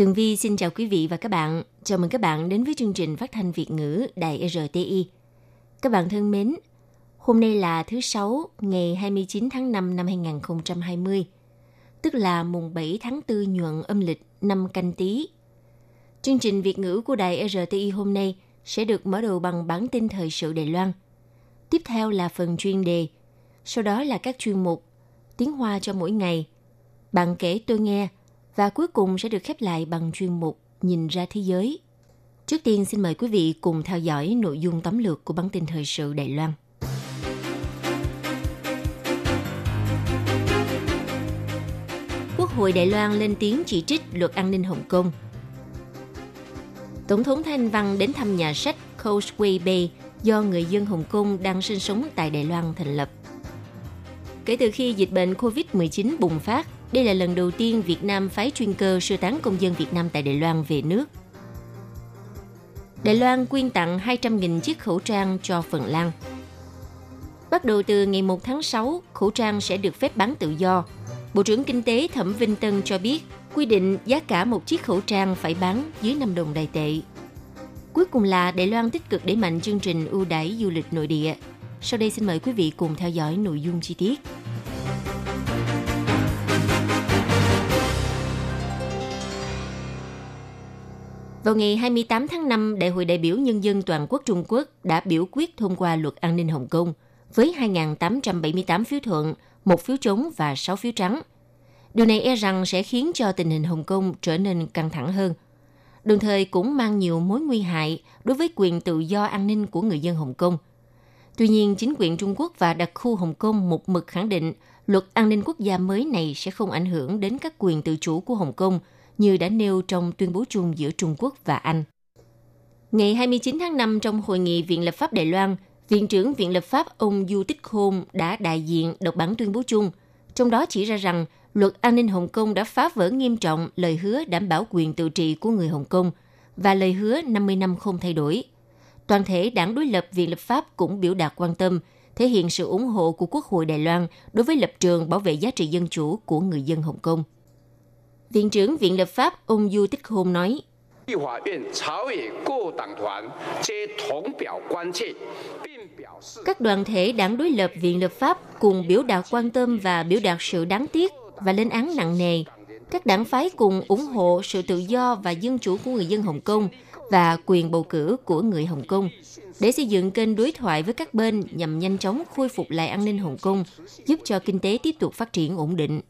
Tường Vi xin chào quý vị và các bạn. Chào mừng các bạn đến với chương trình phát thanh Việt ngữ Đài RTI. Các bạn thân mến, hôm nay là thứ Sáu, ngày 29 tháng 5 năm 2020, tức là mùng 7 tháng 4 nhuận âm lịch năm canh tí. Chương trình Việt ngữ của Đài RTI hôm nay sẽ được mở đầu bằng bản tin thời sự Đài Loan. Tiếp theo là phần chuyên đề, sau đó là các chuyên mục Tiếng Hoa cho mỗi ngày, Bạn kể tôi nghe, và cuối cùng sẽ được khép lại bằng chuyên mục Nhìn ra thế giới. Trước tiên xin mời quý vị cùng theo dõi nội dung tóm lược của bản tin thời sự Đài Loan. Quốc hội Đài Loan lên tiếng chỉ trích luật an ninh Hồng Kông. Tổng thống Thanh Văn đến thăm nhà sách Causeway Bay do người dân Hồng Kông đang sinh sống tại Đài Loan thành lập. Kể từ khi dịch bệnh COVID-19 bùng phát, đây là lần đầu tiên Việt Nam phái chuyên cơ sơ tán công dân Việt Nam tại Đài Loan về nước. Đài Loan quyên tặng 200.000 chiếc khẩu trang cho Phần Lan. Bắt đầu từ ngày 1 tháng 6, khẩu trang sẽ được phép bán tự do. Bộ trưởng Kinh tế Thẩm Vinh Tân cho biết, quy định giá cả một chiếc khẩu trang phải bán dưới 5 đồng đài tệ. Cuối cùng là Đài Loan tích cực đẩy mạnh chương trình ưu đãi du lịch nội địa. Sau đây xin mời quý vị cùng theo dõi nội dung chi tiết. Vào ngày 28 tháng 5, Đại hội đại biểu Nhân dân Toàn quốc Trung Quốc đã biểu quyết thông qua luật an ninh Hồng Kông với 2.878 phiếu thuận, một phiếu chống và 6 phiếu trắng. Điều này e rằng sẽ khiến cho tình hình Hồng Kông trở nên căng thẳng hơn. Đồng thời cũng mang nhiều mối nguy hại đối với quyền tự do an ninh của người dân Hồng Kông. Tuy nhiên, chính quyền Trung Quốc và đặc khu Hồng Kông một mực khẳng định luật an ninh quốc gia mới này sẽ không ảnh hưởng đến các quyền tự chủ của Hồng Kông – như đã nêu trong tuyên bố chung giữa Trung Quốc và Anh. Ngày 29 tháng 5 trong hội nghị Viện Lập pháp Đài Loan, Viện trưởng Viện Lập pháp ông Du Tích Khôn đã đại diện đọc bản tuyên bố chung, trong đó chỉ ra rằng luật an ninh Hồng Kông đã phá vỡ nghiêm trọng lời hứa đảm bảo quyền tự trị của người Hồng Kông và lời hứa 50 năm không thay đổi. Toàn thể đảng đối lập Viện Lập pháp cũng biểu đạt quan tâm, thể hiện sự ủng hộ của Quốc hội Đài Loan đối với lập trường bảo vệ giá trị dân chủ của người dân Hồng Kông. Viện trưởng Viện Lập pháp ông Du Tích Hôn nói, các đoàn thể đảng đối lập Viện Lập pháp cùng biểu đạt quan tâm và biểu đạt sự đáng tiếc và lên án nặng nề. Các đảng phái cùng ủng hộ sự tự do và dân chủ của người dân Hồng Kông và quyền bầu cử của người Hồng Kông để xây dựng kênh đối thoại với các bên nhằm nhanh chóng khôi phục lại an ninh Hồng Kông, giúp cho kinh tế tiếp tục phát triển ổn định.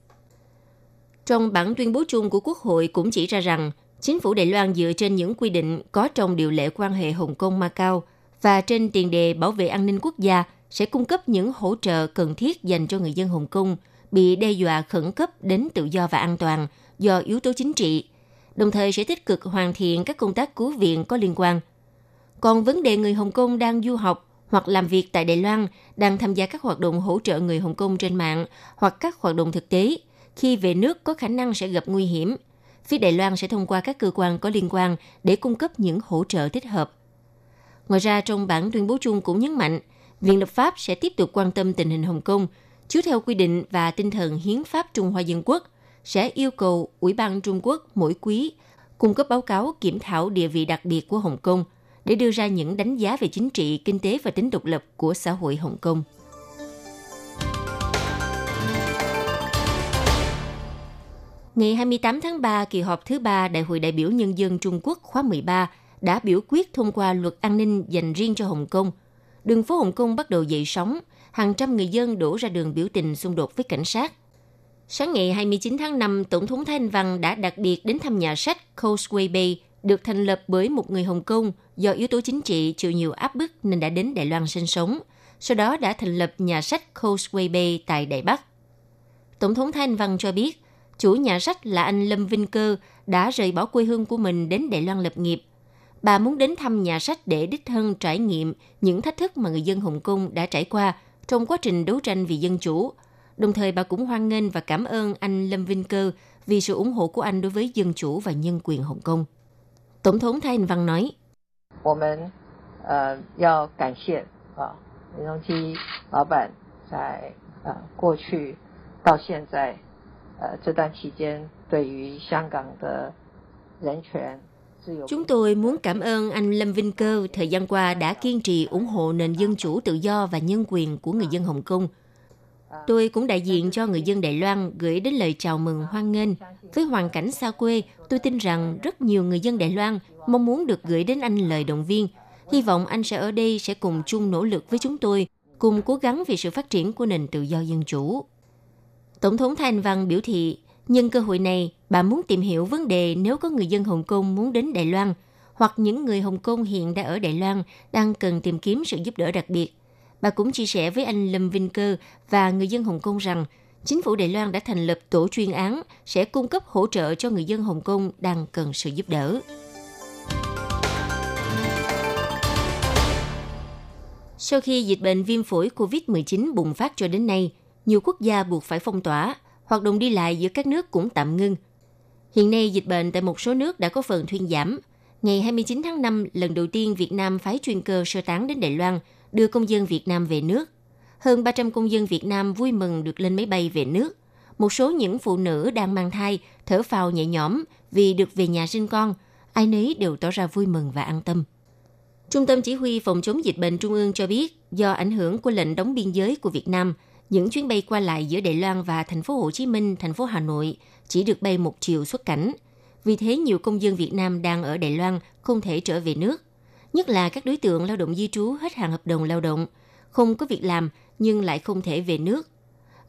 Trong bản tuyên bố chung của Quốc hội cũng chỉ ra rằng, chính phủ Đài Loan dựa trên những quy định có trong điều lệ quan hệ Hồng Kông-Macau và trên tiền đề bảo vệ an ninh quốc gia sẽ cung cấp những hỗ trợ cần thiết dành cho người dân Hồng Kông bị đe dọa khẩn cấp đến tự do và an toàn do yếu tố chính trị, đồng thời sẽ tích cực hoàn thiện các công tác cứu viện có liên quan. Còn vấn đề người Hồng Kông đang du học hoặc làm việc tại Đài Loan đang tham gia các hoạt động hỗ trợ người Hồng Kông trên mạng hoặc các hoạt động thực tế – khi về nước có khả năng sẽ gặp nguy hiểm. Phía Đài Loan sẽ thông qua các cơ quan có liên quan để cung cấp những hỗ trợ thích hợp. Ngoài ra, trong bản tuyên bố chung cũng nhấn mạnh, Viện lập pháp sẽ tiếp tục quan tâm tình hình Hồng Kông, chiếu theo quy định và tinh thần hiến pháp Trung Hoa Dân Quốc, sẽ yêu cầu Ủy ban Trung Quốc mỗi quý cung cấp báo cáo kiểm thảo địa vị đặc biệt của Hồng Kông để đưa ra những đánh giá về chính trị, kinh tế và tính độc lập của xã hội Hồng Kông. Ngày 28 tháng 3, kỳ họp thứ ba Đại hội đại biểu Nhân dân Trung Quốc khóa 13 đã biểu quyết thông qua luật an ninh dành riêng cho Hồng Kông. Đường phố Hồng Kông bắt đầu dậy sóng, hàng trăm người dân đổ ra đường biểu tình xung đột với cảnh sát. Sáng ngày 29 tháng 5, Tổng thống Thanh Văn đã đặc biệt đến thăm nhà sách Causeway Bay, được thành lập bởi một người Hồng Kông do yếu tố chính trị chịu nhiều áp bức nên đã đến Đài Loan sinh sống. Sau đó đã thành lập nhà sách Causeway Bay tại Đài Bắc. Tổng thống Thanh Văn cho biết, chủ nhà sách là anh Lâm Vinh Cơ đã rời bỏ quê hương của mình đến Đài Loan lập nghiệp. Bà muốn đến thăm nhà sách để đích thân trải nghiệm những thách thức mà người dân Hồng Kông đã trải qua trong quá trình đấu tranh vì dân chủ. Đồng thời bà cũng hoan nghênh và cảm ơn anh Lâm Vinh Cơ vì sự ủng hộ của anh đối với dân chủ và nhân quyền Hồng Kông. Tổng thống Thái Anh Văn nói, 呃这段期间对于香港的人权 Chúng tôi muốn cảm ơn anh Lâm Vinh Cơ thời gian qua đã kiên trì ủng hộ nền dân chủ tự do và nhân quyền của người dân Hồng Kông. Tôi cũng đại diện cho người dân Đài Loan gửi đến lời chào mừng hoan nghênh. Với hoàn cảnh xa quê, tôi tin rằng rất nhiều người dân Đài Loan mong muốn được gửi đến anh lời động viên. Hy vọng anh sẽ ở đây sẽ cùng chung nỗ lực với chúng tôi, cùng cố gắng vì sự phát triển của nền tự do dân chủ. Tổng thống Thanh Văn biểu thị, nhân cơ hội này, bà muốn tìm hiểu vấn đề nếu có người dân Hồng Kông muốn đến Đài Loan, hoặc những người Hồng Kông hiện đã ở Đài Loan đang cần tìm kiếm sự giúp đỡ đặc biệt. Bà cũng chia sẻ với anh Lâm Vinh Cơ và người dân Hồng Kông rằng chính phủ Đài Loan đã thành lập tổ chuyên án sẽ cung cấp hỗ trợ cho người dân Hồng Kông đang cần sự giúp đỡ. Sau khi dịch bệnh viêm phổi COVID-19 bùng phát cho đến nay, nhiều quốc gia buộc phải phong tỏa, hoạt động đi lại giữa các nước cũng tạm ngưng. Hiện nay, dịch bệnh tại một số nước đã có phần thuyên giảm. Ngày 29 tháng 5, lần đầu tiên Việt Nam phái chuyên cơ sơ tán đến Đài Loan, đưa công dân Việt Nam về nước. Hơn 300 công dân Việt Nam vui mừng được lên máy bay về nước. Một số những phụ nữ đang mang thai thở phào nhẹ nhõm vì được về nhà sinh con. Ai nấy đều tỏ ra vui mừng và an tâm. Trung tâm Chỉ huy Phòng chống dịch bệnh Trung ương cho biết, do ảnh hưởng của lệnh đóng biên giới của Việt Nam, những chuyến bay qua lại giữa Đài Loan và thành phố Hồ Chí Minh, thành phố Hà Nội chỉ được bay một chiều xuất cảnh. Vì thế, nhiều công dân Việt Nam đang ở Đài Loan không thể trở về nước. Nhất là các đối tượng lao động di trú hết hạn hợp đồng lao động, không có việc làm nhưng lại không thể về nước,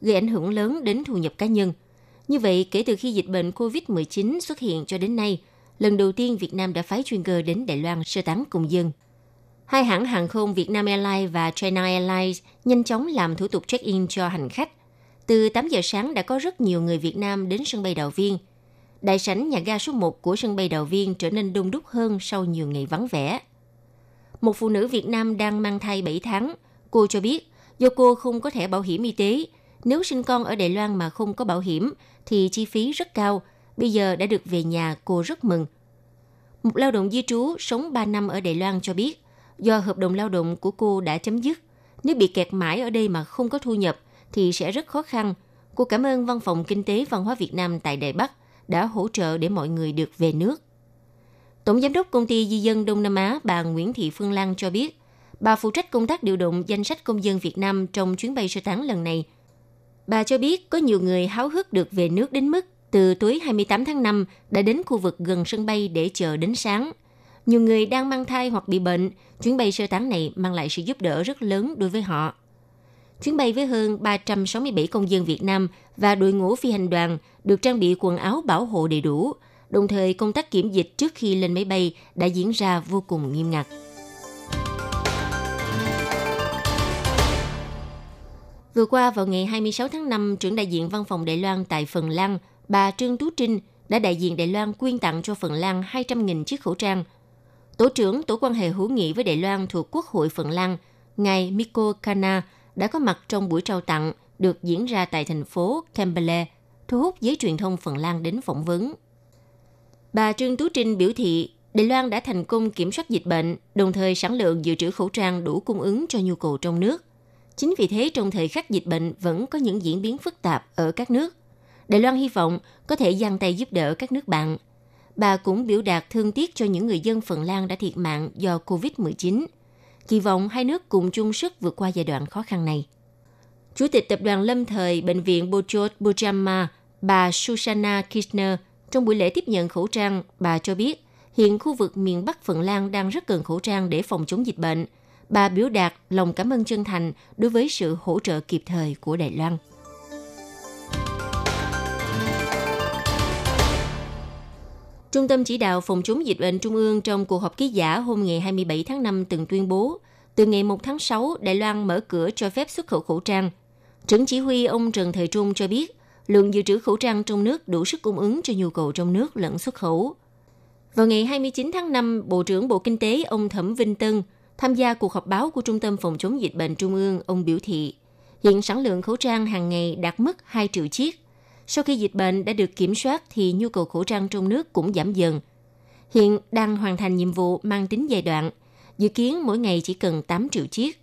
gây ảnh hưởng lớn đến thu nhập cá nhân. Như vậy, kể từ khi dịch bệnh COVID-19 xuất hiện cho đến nay, lần đầu tiên Việt Nam đã phái chuyên cơ đến Đài Loan sơ tán công dân. Hai hãng hàng không Vietnam Airlines và China Airlines nhanh chóng làm thủ tục check-in cho hành khách. Từ 8 giờ sáng đã có rất nhiều người Việt Nam đến sân bay Đào Viên. Đại sảnh nhà ga số 1 của sân bay Đào Viên trở nên đông đúc hơn sau nhiều ngày vắng vẻ. Một phụ nữ Việt Nam đang mang thai 7 tháng. Cô cho biết, do cô không có thẻ bảo hiểm y tế, nếu sinh con ở Đài Loan mà không có bảo hiểm thì chi phí rất cao. Bây giờ đã được về nhà, cô rất mừng. Một lao động di trú sống 3 năm ở Đài Loan cho biết, do hợp đồng lao động của cô đã chấm dứt. Nếu bị kẹt mãi ở đây mà không có thu nhập thì sẽ rất khó khăn. Cô cảm ơn Văn phòng Kinh tế Văn hóa Việt Nam tại Đài Bắc đã hỗ trợ để mọi người được về nước. Tổng giám đốc công ty di dân Đông Nam Á bà Nguyễn Thị Phương Lan cho biết, bà phụ trách công tác điều động danh sách công dân Việt Nam trong chuyến bay sơ tán lần này. Bà cho biết có nhiều người háo hức được về nước đến mức từ tối 28 tháng 5 đã đến khu vực gần sân bay để chờ đến sáng nhiều người đang mang thai hoặc bị bệnh, chuyến bay sơ tán này mang lại sự giúp đỡ rất lớn đối với họ. Chuyến bay với hơn 367 công dân Việt Nam và đội ngũ phi hành đoàn được trang bị quần áo bảo hộ đầy đủ, đồng thời công tác kiểm dịch trước khi lên máy bay đã diễn ra vô cùng nghiêm ngặt. Vừa qua vào ngày 26 tháng 5, trưởng đại diện văn phòng Đài Loan tại Phần Lan, bà Trương Tú Trinh đã đại diện Đài Loan quyên tặng cho Phần Lan 200.000 chiếc khẩu trang Tổ trưởng Tổ quan hệ hữu nghị với Đài Loan thuộc Quốc hội Phần Lan, ngài Miko Kana đã có mặt trong buổi trao tặng được diễn ra tại thành phố Kembele, thu hút giới truyền thông Phần Lan đến phỏng vấn. Bà Trương Tú Trinh biểu thị Đài Loan đã thành công kiểm soát dịch bệnh, đồng thời sản lượng dự trữ khẩu trang đủ cung ứng cho nhu cầu trong nước. Chính vì thế, trong thời khắc dịch bệnh vẫn có những diễn biến phức tạp ở các nước. Đài Loan hy vọng có thể giang tay giúp đỡ các nước bạn – bà cũng biểu đạt thương tiếc cho những người dân Phần Lan đã thiệt mạng do COVID-19. Kỳ vọng hai nước cùng chung sức vượt qua giai đoạn khó khăn này. Chủ tịch Tập đoàn Lâm thời Bệnh viện Bochot Bojama, bà Susanna Kirchner, trong buổi lễ tiếp nhận khẩu trang, bà cho biết hiện khu vực miền Bắc Phần Lan đang rất cần khẩu trang để phòng chống dịch bệnh. Bà biểu đạt lòng cảm ơn chân thành đối với sự hỗ trợ kịp thời của Đài Loan. Trung tâm chỉ đạo phòng chống dịch bệnh Trung ương trong cuộc họp ký giả hôm ngày 27 tháng 5 từng tuyên bố, từ ngày 1 tháng 6, Đài Loan mở cửa cho phép xuất khẩu khẩu trang. Trưởng chỉ huy ông Trần Thời Trung cho biết, lượng dự trữ khẩu trang trong nước đủ sức cung ứng cho nhu cầu trong nước lẫn xuất khẩu. Vào ngày 29 tháng 5, Bộ trưởng Bộ Kinh tế ông Thẩm Vinh Tân tham gia cuộc họp báo của Trung tâm Phòng chống dịch bệnh Trung ương, ông biểu thị hiện sản lượng khẩu trang hàng ngày đạt mức 2 triệu chiếc. Sau khi dịch bệnh đã được kiểm soát thì nhu cầu khẩu trang trong nước cũng giảm dần. Hiện đang hoàn thành nhiệm vụ mang tính giai đoạn, dự kiến mỗi ngày chỉ cần 8 triệu chiếc.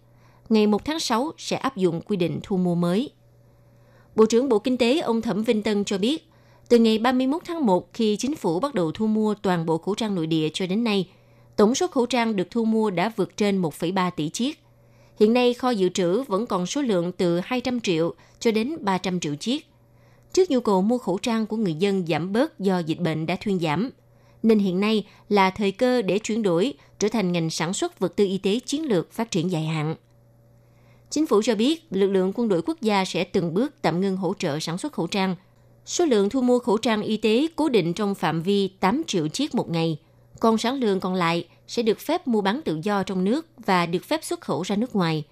Ngày 1 tháng 6 sẽ áp dụng quy định thu mua mới. Bộ trưởng Bộ Kinh tế ông Thẩm Vinh Tân cho biết, từ ngày 31 tháng 1 khi chính phủ bắt đầu thu mua toàn bộ khẩu trang nội địa cho đến nay, tổng số khẩu trang được thu mua đã vượt trên 1,3 tỷ chiếc. Hiện nay kho dự trữ vẫn còn số lượng từ 200 triệu cho đến 300 triệu chiếc. Trước nhu cầu mua khẩu trang của người dân giảm bớt do dịch bệnh đã thuyên giảm, nên hiện nay là thời cơ để chuyển đổi trở thành ngành sản xuất vật tư y tế chiến lược phát triển dài hạn. Chính phủ cho biết lực lượng quân đội quốc gia sẽ từng bước tạm ngưng hỗ trợ sản xuất khẩu trang. Số lượng thu mua khẩu trang y tế cố định trong phạm vi 8 triệu chiếc một ngày, còn sản lượng còn lại sẽ được phép mua bán tự do trong nước và được phép xuất khẩu ra nước ngoài.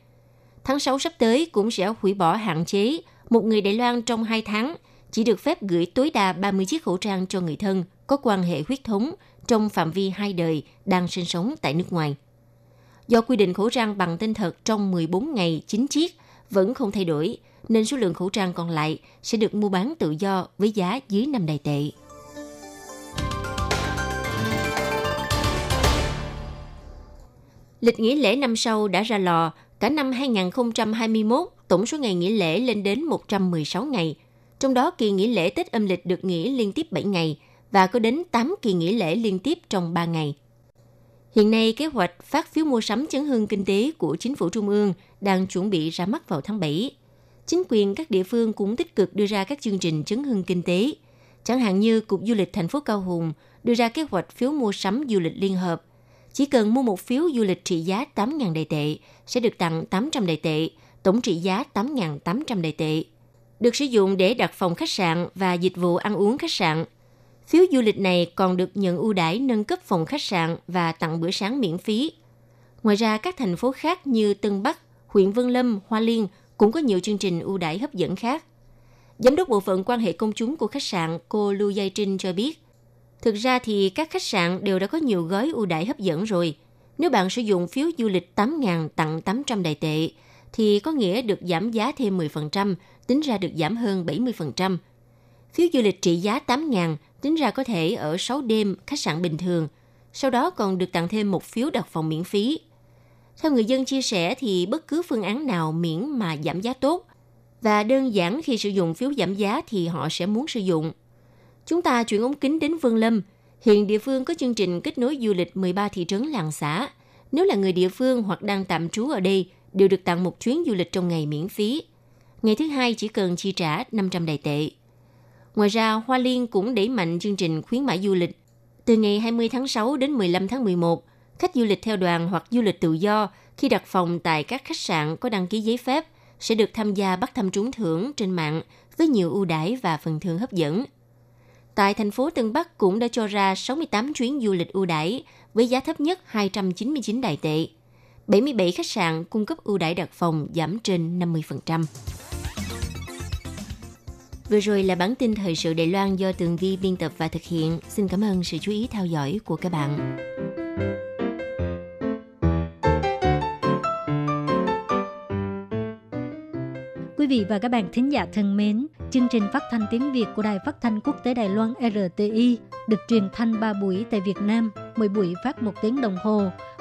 Tháng 6 sắp tới cũng sẽ hủy bỏ hạn chế một người Đài Loan trong 2 tháng chỉ được phép gửi tối đa 30 chiếc khẩu trang cho người thân có quan hệ huyết thống trong phạm vi hai đời đang sinh sống tại nước ngoài do quy định khẩu trang bằng tên thật trong 14 ngày 9 chiếc vẫn không thay đổi, nên số lượng khẩu trang còn lại sẽ được mua bán tự do với giá dưới 5 đài tệ. Lịch nghỉ lễ năm sau đã ra lò, cả năm 2021 tổng số ngày nghỉ lễ lên đến 116 ngày. Trong đó kỳ nghỉ lễ Tết âm lịch được nghỉ liên tiếp 7 ngày và có đến 8 kỳ nghỉ lễ liên tiếp trong 3 ngày. Hiện nay, kế hoạch phát phiếu mua sắm chấn hương kinh tế của chính phủ trung ương đang chuẩn bị ra mắt vào tháng 7. Chính quyền các địa phương cũng tích cực đưa ra các chương trình chấn hương kinh tế. Chẳng hạn như Cục Du lịch thành phố Cao Hùng đưa ra kế hoạch phiếu mua sắm du lịch liên hợp. Chỉ cần mua một phiếu du lịch trị giá 8.000 đại tệ sẽ được tặng 800 đại tệ, tổng trị giá 8.800 đại tệ. Được sử dụng để đặt phòng khách sạn và dịch vụ ăn uống khách sạn – Phiếu du lịch này còn được nhận ưu đãi nâng cấp phòng khách sạn và tặng bữa sáng miễn phí. Ngoài ra, các thành phố khác như Tân Bắc, huyện Vân Lâm, Hoa Liên cũng có nhiều chương trình ưu đãi hấp dẫn khác. Giám đốc bộ phận quan hệ công chúng của khách sạn cô Lưu Giai Trinh cho biết, thực ra thì các khách sạn đều đã có nhiều gói ưu đãi hấp dẫn rồi. Nếu bạn sử dụng phiếu du lịch 8.000 tặng 800 đại tệ, thì có nghĩa được giảm giá thêm 10%, tính ra được giảm hơn 70%. Phiếu du lịch trị giá 8.000 tính ra có thể ở 6 đêm khách sạn bình thường, sau đó còn được tặng thêm một phiếu đặt phòng miễn phí. Theo người dân chia sẻ thì bất cứ phương án nào miễn mà giảm giá tốt và đơn giản khi sử dụng phiếu giảm giá thì họ sẽ muốn sử dụng. Chúng ta chuyển ống kính đến vương Lâm. Hiện địa phương có chương trình kết nối du lịch 13 thị trấn làng xã. Nếu là người địa phương hoặc đang tạm trú ở đây, đều được tặng một chuyến du lịch trong ngày miễn phí. Ngày thứ hai chỉ cần chi trả 500 đại tệ. Ngoài ra, Hoa Liên cũng đẩy mạnh chương trình khuyến mãi du lịch. Từ ngày 20 tháng 6 đến 15 tháng 11, khách du lịch theo đoàn hoặc du lịch tự do khi đặt phòng tại các khách sạn có đăng ký giấy phép sẽ được tham gia bắt thăm trúng thưởng trên mạng với nhiều ưu đãi và phần thưởng hấp dẫn. Tại thành phố Tân Bắc cũng đã cho ra 68 chuyến du lịch ưu đãi với giá thấp nhất 299 đại tệ. 77 khách sạn cung cấp ưu đãi đặt phòng giảm trên 50%. Vừa rồi là bản tin thời sự Đài Loan do Tường Vi biên tập và thực hiện. Xin cảm ơn sự chú ý theo dõi của các bạn. Quý vị và các bạn thính giả thân mến, chương trình phát thanh tiếng Việt của Đài Phát thanh Quốc tế Đài Loan RTI được truyền thanh 3 buổi tại Việt Nam, mỗi buổi phát một tiếng đồng hồ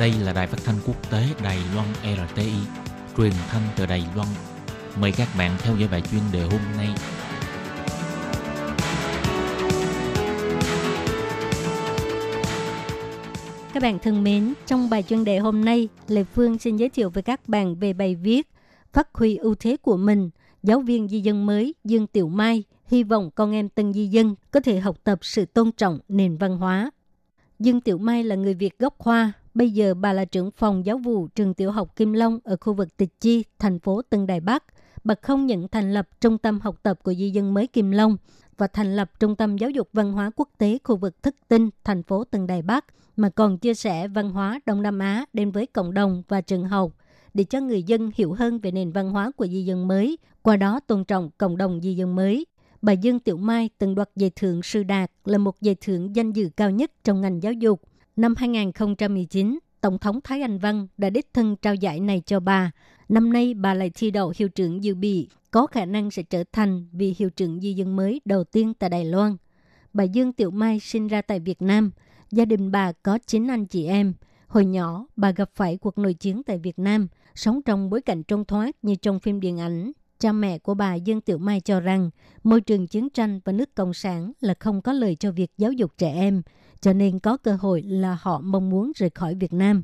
Đây là đài phát thanh quốc tế Đài Loan RTI, truyền thanh từ Đài Loan. Mời các bạn theo dõi bài chuyên đề hôm nay. Các bạn thân mến, trong bài chuyên đề hôm nay, Lê Phương xin giới thiệu với các bạn về bài viết Phát huy ưu thế của mình, giáo viên di dân mới Dương Tiểu Mai hy vọng con em tân di dân có thể học tập sự tôn trọng nền văn hóa. Dương Tiểu Mai là người Việt gốc Hoa, bây giờ bà là trưởng phòng giáo vụ trường tiểu học Kim Long ở khu vực Tịch Chi, thành phố Tân Đài Bắc. Bà không những thành lập trung tâm học tập của di dân mới Kim Long và thành lập trung tâm giáo dục văn hóa quốc tế khu vực Thức Tinh, thành phố Tân Đài Bắc, mà còn chia sẻ văn hóa Đông Nam Á đến với cộng đồng và trường học để cho người dân hiểu hơn về nền văn hóa của di dân mới, qua đó tôn trọng cộng đồng di dân mới bà Dương Tiểu Mai từng đoạt giải thưởng Sư Đạt là một giải thưởng danh dự cao nhất trong ngành giáo dục. Năm 2019, Tổng thống Thái Anh Văn đã đích thân trao giải này cho bà. Năm nay bà lại thi đậu hiệu trưởng dự bị, có khả năng sẽ trở thành vị hiệu trưởng di dân mới đầu tiên tại Đài Loan. Bà Dương Tiểu Mai sinh ra tại Việt Nam. Gia đình bà có 9 anh chị em. Hồi nhỏ, bà gặp phải cuộc nội chiến tại Việt Nam, sống trong bối cảnh trông thoát như trong phim điện ảnh Cha mẹ của bà Dương Tiểu Mai cho rằng môi trường chiến tranh và nước Cộng sản là không có lời cho việc giáo dục trẻ em, cho nên có cơ hội là họ mong muốn rời khỏi Việt Nam.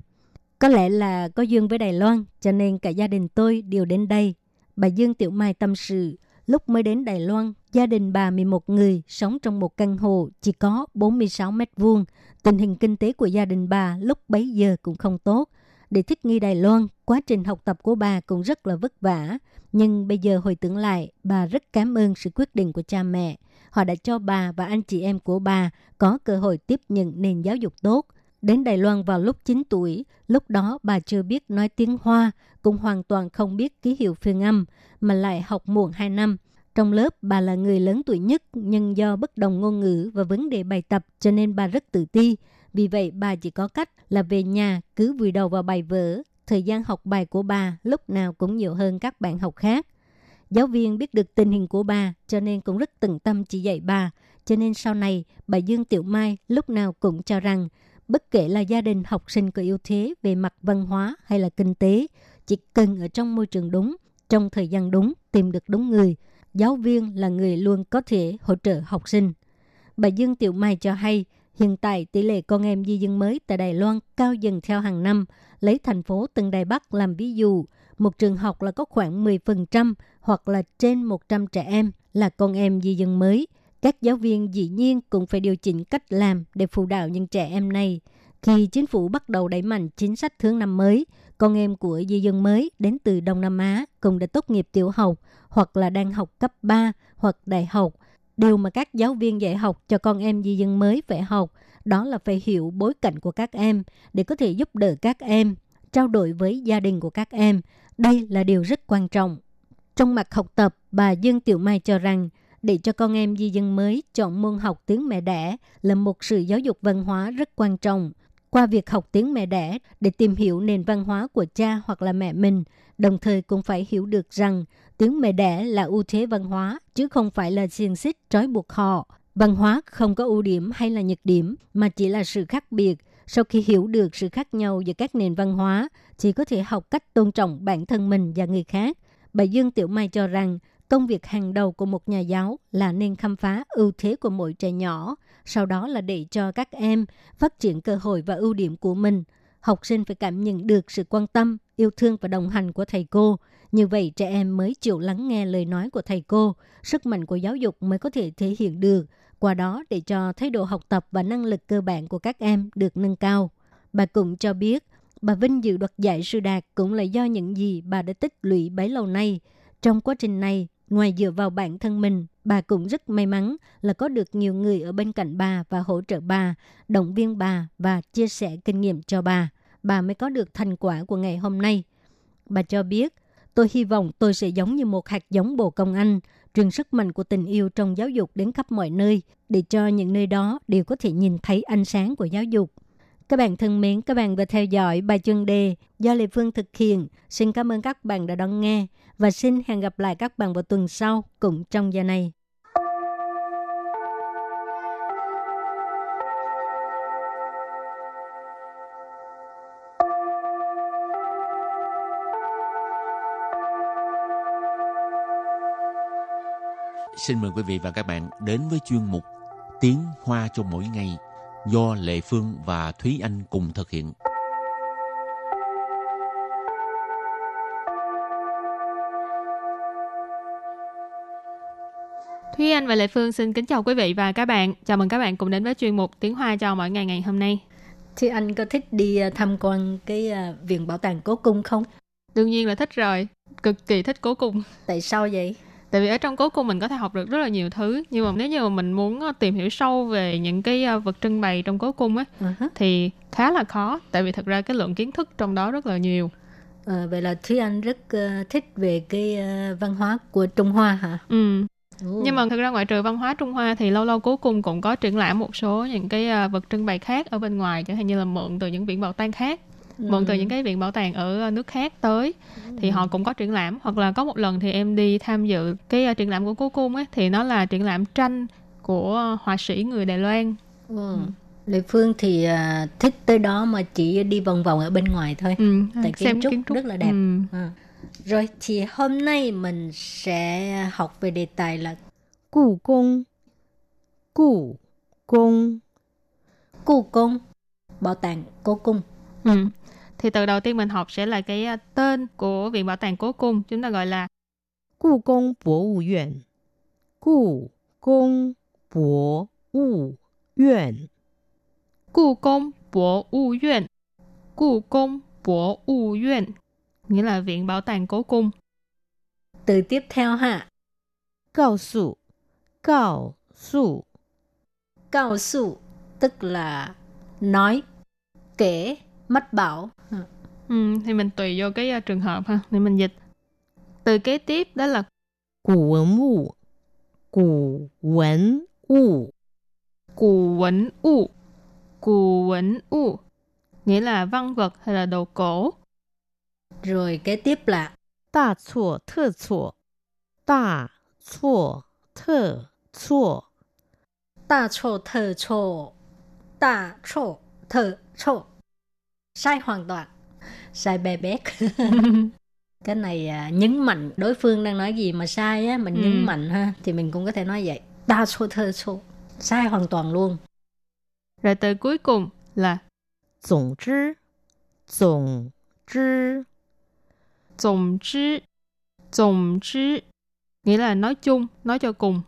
Có lẽ là có duyên với Đài Loan, cho nên cả gia đình tôi đều đến đây. Bà Dương Tiểu Mai tâm sự, lúc mới đến Đài Loan, gia đình bà 11 người sống trong một căn hộ chỉ có 46 mét vuông. Tình hình kinh tế của gia đình bà lúc bấy giờ cũng không tốt. Để thích nghi Đài Loan, quá trình học tập của bà cũng rất là vất vả. Nhưng bây giờ hồi tưởng lại, bà rất cảm ơn sự quyết định của cha mẹ. Họ đã cho bà và anh chị em của bà có cơ hội tiếp nhận nền giáo dục tốt. Đến Đài Loan vào lúc 9 tuổi, lúc đó bà chưa biết nói tiếng Hoa, cũng hoàn toàn không biết ký hiệu phiên âm, mà lại học muộn 2 năm. Trong lớp, bà là người lớn tuổi nhất, nhưng do bất đồng ngôn ngữ và vấn đề bài tập cho nên bà rất tự ti. Vì vậy, bà chỉ có cách là về nhà cứ vùi đầu vào bài vở, thời gian học bài của bà lúc nào cũng nhiều hơn các bạn học khác. Giáo viên biết được tình hình của bà cho nên cũng rất tận tâm chỉ dạy bà. Cho nên sau này, bà Dương Tiểu Mai lúc nào cũng cho rằng bất kể là gia đình học sinh có ưu thế về mặt văn hóa hay là kinh tế, chỉ cần ở trong môi trường đúng, trong thời gian đúng, tìm được đúng người, giáo viên là người luôn có thể hỗ trợ học sinh. Bà Dương Tiểu Mai cho hay, hiện tại tỷ lệ con em di dân mới tại Đài Loan cao dần theo hàng năm, lấy thành phố Tân Đài Bắc làm ví dụ, một trường học là có khoảng 10% hoặc là trên 100 trẻ em là con em di dân mới. Các giáo viên dĩ nhiên cũng phải điều chỉnh cách làm để phụ đạo những trẻ em này. Khi chính phủ bắt đầu đẩy mạnh chính sách thương năm mới, con em của di dân mới đến từ Đông Nam Á cũng đã tốt nghiệp tiểu học hoặc là đang học cấp 3 hoặc đại học. Điều mà các giáo viên dạy học cho con em di dân mới phải học đó là phải hiểu bối cảnh của các em để có thể giúp đỡ các em, trao đổi với gia đình của các em. Đây là điều rất quan trọng. Trong mặt học tập, bà Dương Tiểu Mai cho rằng để cho con em di dân mới chọn môn học tiếng mẹ đẻ là một sự giáo dục văn hóa rất quan trọng. Qua việc học tiếng mẹ đẻ để tìm hiểu nền văn hóa của cha hoặc là mẹ mình, đồng thời cũng phải hiểu được rằng tiếng mẹ đẻ là ưu thế văn hóa chứ không phải là xiềng xích trói buộc họ. Văn hóa không có ưu điểm hay là nhược điểm mà chỉ là sự khác biệt. Sau khi hiểu được sự khác nhau giữa các nền văn hóa, chỉ có thể học cách tôn trọng bản thân mình và người khác. Bà Dương Tiểu Mai cho rằng công việc hàng đầu của một nhà giáo là nên khám phá ưu thế của mỗi trẻ nhỏ, sau đó là để cho các em phát triển cơ hội và ưu điểm của mình. Học sinh phải cảm nhận được sự quan tâm, yêu thương và đồng hành của thầy cô. Như vậy trẻ em mới chịu lắng nghe lời nói của thầy cô, sức mạnh của giáo dục mới có thể thể hiện được qua đó để cho thái độ học tập và năng lực cơ bản của các em được nâng cao. Bà cũng cho biết, bà vinh dự đoạt giải sư đạt cũng là do những gì bà đã tích lũy bấy lâu nay. Trong quá trình này, ngoài dựa vào bản thân mình, bà cũng rất may mắn là có được nhiều người ở bên cạnh bà và hỗ trợ bà, động viên bà và chia sẻ kinh nghiệm cho bà. Bà mới có được thành quả của ngày hôm nay. Bà cho biết, tôi hy vọng tôi sẽ giống như một hạt giống bồ công anh, truyền sức mạnh của tình yêu trong giáo dục đến khắp mọi nơi để cho những nơi đó đều có thể nhìn thấy ánh sáng của giáo dục. Các bạn thân mến, các bạn vừa theo dõi bài chuyên đề do Lê Phương thực hiện. Xin cảm ơn các bạn đã đón nghe và xin hẹn gặp lại các bạn vào tuần sau cũng trong giờ này. Xin mời quý vị và các bạn đến với chuyên mục Tiếng Hoa cho mỗi ngày – do Lệ Phương và Thúy Anh cùng thực hiện. Thúy Anh và Lệ Phương xin kính chào quý vị và các bạn. Chào mừng các bạn cùng đến với chuyên mục Tiếng Hoa cho mỗi ngày ngày hôm nay. Thì anh có thích đi à, tham quan cái à, viện bảo tàng cố cung không? Đương nhiên là thích rồi, cực kỳ thích cố cung. Tại sao vậy? Tại vì ở trong cố cung mình có thể học được rất là nhiều thứ Nhưng mà nếu như mà mình muốn ờ, tìm hiểu sâu về những cái ờ, vật trưng bày trong cố cung ấy uh-huh. Thì khá là khó Tại vì thật ra cái lượng kiến thức trong đó rất là nhiều à, Vậy là Thúy Anh rất uh, thích về cái uh, văn hóa của Trung Hoa hả? Ừ Ồ. Nhưng mà thực ra ngoại trừ văn hóa Trung Hoa thì lâu lâu cố cung cũng có triển lãm một số những cái vật trưng bày khác ở bên ngoài chẳng hạn như là mượn từ những viện bảo tàng khác mượn từ những cái viện bảo tàng ở nước khác tới thì họ cũng có triển lãm hoặc là có một lần thì em đi tham dự cái uh, triển lãm của cố cung ấy thì nó là triển lãm tranh của họa sĩ người Đài Loan. Ừ. Lệ Phương thì uh, thích tới đó mà chỉ đi vòng vòng ở bên ngoài thôi. Ừ, Tại kiến trúc, kiến trúc rất là đẹp. Ừ. À. Rồi thì hôm nay mình sẽ học về đề tài là Cụ cung. Cụ cung. Cụ cung. Bảo tàng cố cung. Ừ thì từ đầu tiên mình học sẽ là cái à, tên của viện bảo tàng cố cung chúng ta gọi là Cố cung Bộ vụ Viện. Cố cung Bộ vụ Viện. Cố cung Bộ vụ Viện. Cố cung Bộ vụ Viện nghĩa là viện bảo tàng cố cung. Từ tiếp theo ha. Cao su. Cao su. Cao su tức là nói, kể mất bảo. Ừ. ừ, thì mình tùy vô cái uh, trường hợp ha để mình dịch. Từ kế tiếp đó là cổ vật vụ cổ vật vụ cổ vật vụ cổ vật vụ nghĩa là văn vật hay là đồ cổ. Rồi kế tiếp là đa chua thơ chua đa chua thơ chua đa chua thơ chua đa chua thơ chua Sai hoàn toàn. Sai bè bét. Cái này à, nhấn mạnh đối phương đang nói gì mà sai á mình ừ. nhấn mạnh ha thì mình cũng có thể nói vậy. Đa số thơ số. Sai hoàn toàn luôn. Rồi từ cuối cùng là tổng chứ tổng chứ tổng chứ tổng chứ nghĩa là nói chung nói cho cùng.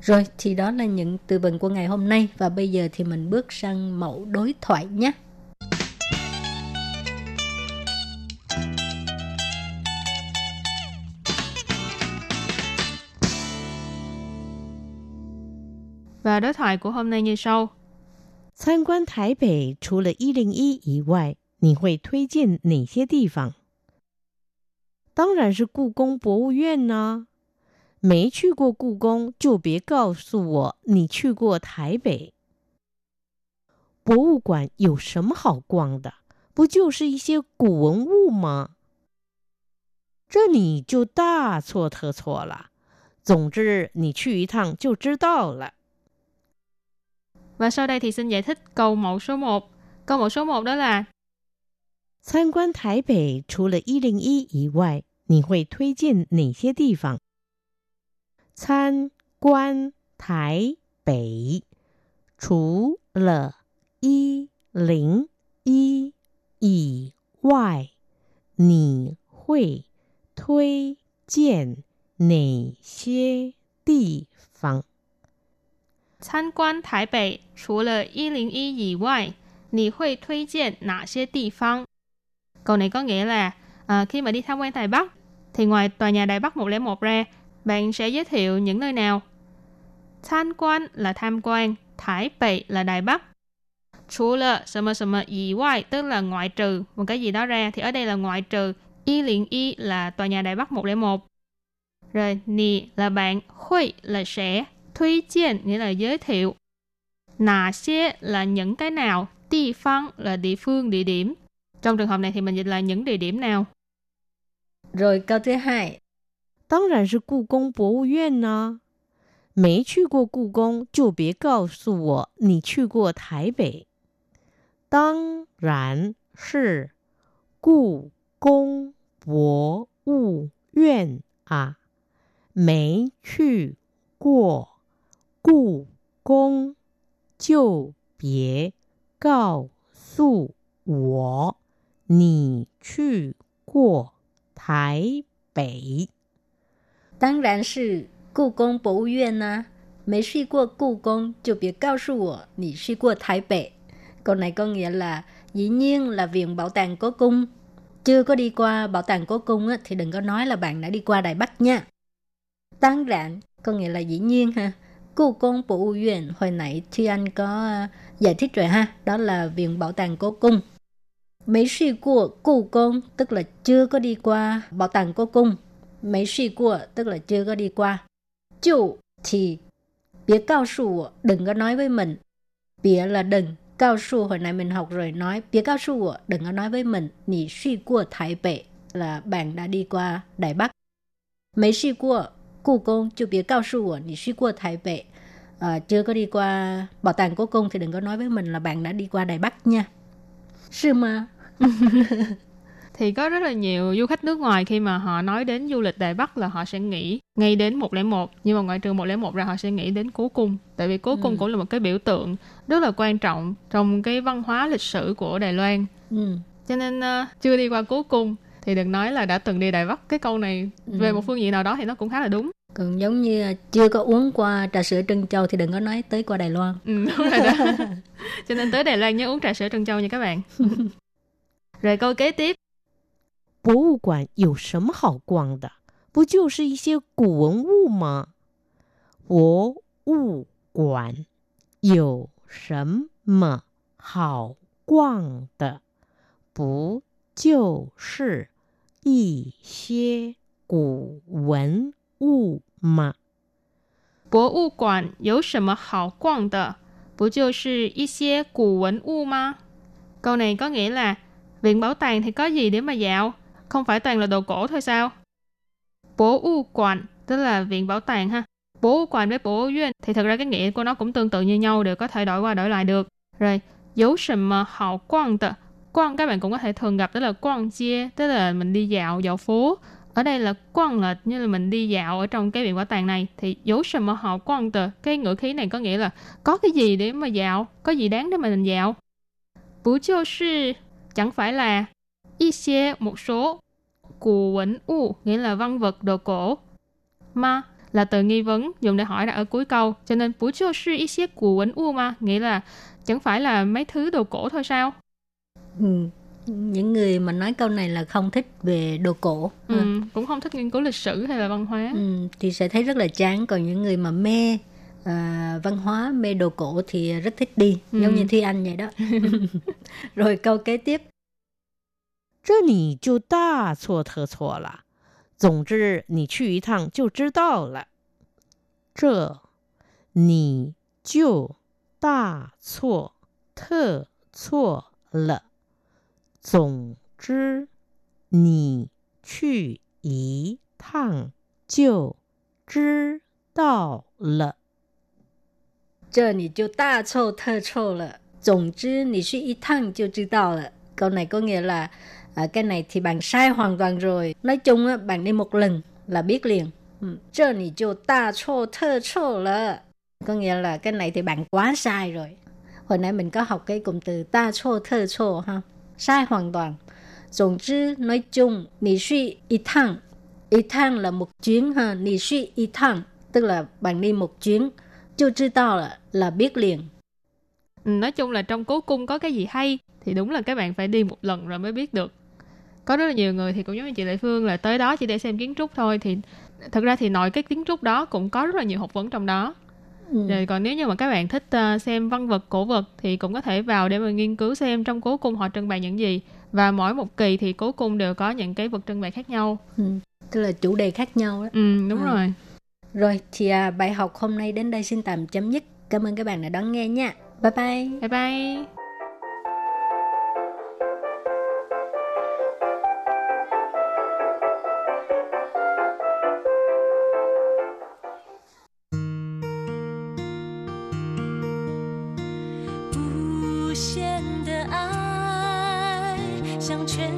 Rồi thì đó là những từ vựng của ngày hôm nay. Và bây giờ thì mình bước sang mẫu đối thoại nhé Và đối thoại của hôm nay như sau. 参观台北除了一零一以外，你会推荐哪些地方？当然是故宫博物院呢、啊。没去过故宫就别告诉我你去过台北。博物馆有什么好逛的？不就是一些古文物吗？这你就大错特错了。总之，你去一趟就知道了。 Và sau đây thì xin giải thích câu mẫu số 1. Câu mẫu số 1 đó là 参观台北除了一零一以外，你会推荐哪些地方？参观台北除了一零一以外，你会推荐哪些地方？ 参观台北除了一零一以外，你会推荐哪些地方？Câu này có nghĩa là à, khi mà đi tham quan Đài Bắc thì ngoài tòa nhà Đài Bắc 101 ra, bạn sẽ giới thiệu những nơi nào? Tham quan là tham quan, Thái Bệ là Đài Bắc. Chú là什么什么以外 tức là ngoại trừ một cái gì đó ra thì ở đây là ngoại trừ y liền y là tòa nhà Đài Bắc 101. Rồi nì là bạn, huy là sẽ, Thuy chiên nghĩa là giới thiệu. Nà xie là những cái nào, địa phương là địa phương, địa điểm. Trong trường hợp này thì mình dịch là những địa điểm nào. Rồi câu thứ hai. 当然是故宫博物院呢、啊。没去过故宫就别告诉我你去过台北。当然是故宫博物院啊。 没去过 故宫，就别告诉我你去过台北。当然是故宫博物院呐、没去过故宫就别告诉我你去过Thái Bệ. Câu này có nghĩa là dĩ nhiên là viện bảo tàng cố cung. Chưa có đi qua bảo tàng cố cung á, thì đừng có nói là bạn đã đi qua Đài Bắc nha. Tăng rạn có nghĩa là dĩ nhiên ha. 故 Cung Bộ uyển hồi nãy Thuy Anh có ờ, giải thích rồi ha, đó là Viện Bảo tàng Cố Cung. Mấy suy của 故 Cung tức là chưa có đi qua Bảo tàng Cố Cung. Mấy suy của tức là chưa có đi qua. Chủ thì bịa cao su đừng có nói với mình. Bịa là đừng, cao su hồi nãy mình học rồi nói bịa cao su đừng có nói với mình. Nì suy của Thái Bệ là bạn đã đi qua Đài Bắc. Mấy suy của 故宫 chưa bịa cao su nì suy qua Thái Bệ. À, chưa có đi qua bảo tàng cố cung thì đừng có nói với mình là bạn đã đi qua Đài Bắc nha. Sư mà. thì có rất là nhiều du khách nước ngoài khi mà họ nói đến du lịch Đài Bắc là họ sẽ nghĩ ngay đến 101 nhưng mà ngoại trừ 101 ra họ sẽ nghĩ đến cố cung tại vì cố cung ừ. cũng là một cái biểu tượng rất là quan trọng trong cái văn hóa lịch sử của Đài Loan ừ. cho nên uh, chưa đi qua cố cung thì đừng nói là đã từng đi Đài Bắc cái câu này ừ. về một phương diện nào đó thì nó cũng khá là đúng còn giống như chưa có uống qua trà sữa Trân Châu thì đừng có nói tới qua Đài Loan. Ừ, đúng rồi đó. Cho nên tới Đài Loan nhớ uống trà sữa Trân Châu nha các bạn. rồi câu kế tiếp. 博物馆有什么好逛的？不就是一些古文物吗？博物馆有什么好逛的？不就是 一些古文物吗？博物馆有什么好逛的？不就是一些古文物吗？Câu này có nghĩa là viện bảo tàng thì có gì để mà dạo? không phải toàn là đồ cổ thôi sao? Bố u quản, tức là viện bảo tàng ha. Bố u quản với bố duyên thì thật ra cái nghĩa của nó cũng tương tự như nhau, đều có thể đổi qua đổi lại được. Rồi, dấu sầm mà hào quang tờ. Quang các bạn cũng có thể thường gặp, đó là quang chia, tức là mình đi dạo, dạo phố. Ở đây là quang là như là mình đi dạo ở trong cái viện bảo tàng này thì dấu sầm mà họ quang tờ. Cái ngữ khí này có nghĩa là có cái gì để mà dạo, có gì đáng để mà mình dạo. Bú chiêu sư chẳng phải là y xie một số cụ quẩn u nghĩa là văn vật đồ cổ. Ma là từ nghi vấn dùng để hỏi đặt ở cuối câu. Cho nên bú chiêu sư y xếp cụ quẩn u ma nghĩa là chẳng phải là mấy thứ đồ cổ thôi sao? Ừ. Những người mà nói câu này là không thích về đồ cổ. Ừ, cũng không thích nghiên cứu lịch sử hay là văn hóa. Ừ, thì sẽ thấy rất là chán. Còn những người mà mê à, văn hóa, mê đồ cổ thì rất thích đi. Ừ. Giống như Thi Anh vậy đó. Rồi câu kế tiếp 这你就大错特错了。总之，你去一趟就知道了。这你就大错特错了。 总之，你去一趟就知道了。这你就大错特错了。总之，你去一趟就知道了。Câu này có nghĩa là à, cái này thì bạn sai hoàn toàn rồi nói chung á, bạn đi một lần là biết liền Chơ nì chô ta chô thơ chô lợ Có nghĩa là cái này thì bạn quá sai rồi Hồi nãy mình có học cái cụm từ ta chô thơ chô ha Sai hoàn toàn. Tổng chứ nói chung Nì suy y thăng. Y thăng là một chuyến ha Nì suy y thăng Tức là bạn đi một chuyến. Chưa 知道 là, là biết liền. Nói chung là trong cố cung có cái gì hay Thì đúng là các bạn phải đi một lần rồi mới biết được. Có rất là nhiều người thì cũng giống như chị Lệ Phương là tới đó chỉ để xem kiến trúc thôi thì thật ra thì nội cái kiến trúc đó cũng có rất là nhiều học vấn trong đó. Ừ. Rồi còn nếu như mà các bạn thích uh, xem văn vật cổ vật thì cũng có thể vào để mà nghiên cứu xem trong cố cung họ trưng bày những gì và mỗi một kỳ thì cố cung đều có những cái vật trưng bày khác nhau. Ừ. Tức là chủ đề khác nhau đó. Ừ đúng ừ. rồi. Rồi thì à, bài học hôm nay đến đây xin tạm chấm dứt. Cảm ơn các bạn đã đón nghe nha. Bye bye. Bye bye.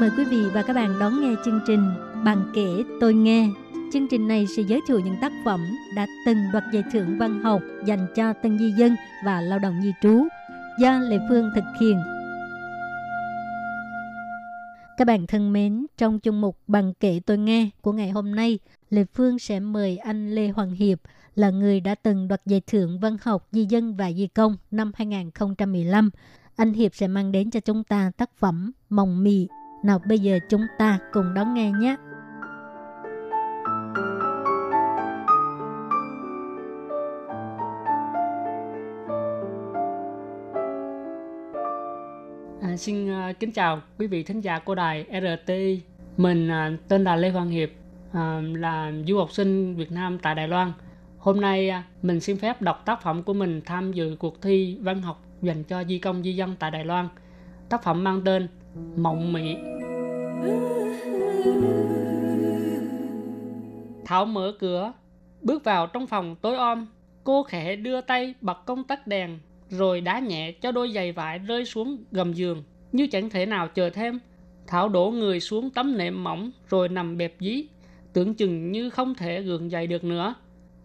Mời quý vị và các bạn đón nghe chương trình Bằng kể tôi nghe. Chương trình này sẽ giới thiệu những tác phẩm đã từng đoạt giải thưởng văn học dành cho tân di dân và lao động di trú do Lê Phương thực hiện. Các bạn thân mến, trong chương mục Bằng kể tôi nghe của ngày hôm nay, Lê Phương sẽ mời anh Lê Hoàng Hiệp là người đã từng đoạt giải thưởng văn học di dân và di công năm 2015. Anh Hiệp sẽ mang đến cho chúng ta tác phẩm Mòng Mì. Nào bây giờ chúng ta cùng đón nghe nhé. À, xin uh, kính chào quý vị thính giả của đài RT, Mình uh, tên là Lê Hoàng Hiệp, uh, là du học sinh Việt Nam tại Đài Loan. Hôm nay uh, mình xin phép đọc tác phẩm của mình tham dự cuộc thi văn học dành cho di công di dân tại Đài Loan. Tác phẩm mang tên Mộng Mị. Thảo mở cửa, bước vào trong phòng tối om. Cô khẽ đưa tay bật công tắc đèn, rồi đá nhẹ cho đôi giày vải rơi xuống gầm giường. Như chẳng thể nào chờ thêm, Thảo đổ người xuống tấm nệm mỏng rồi nằm bẹp dí, tưởng chừng như không thể gượng dậy được nữa.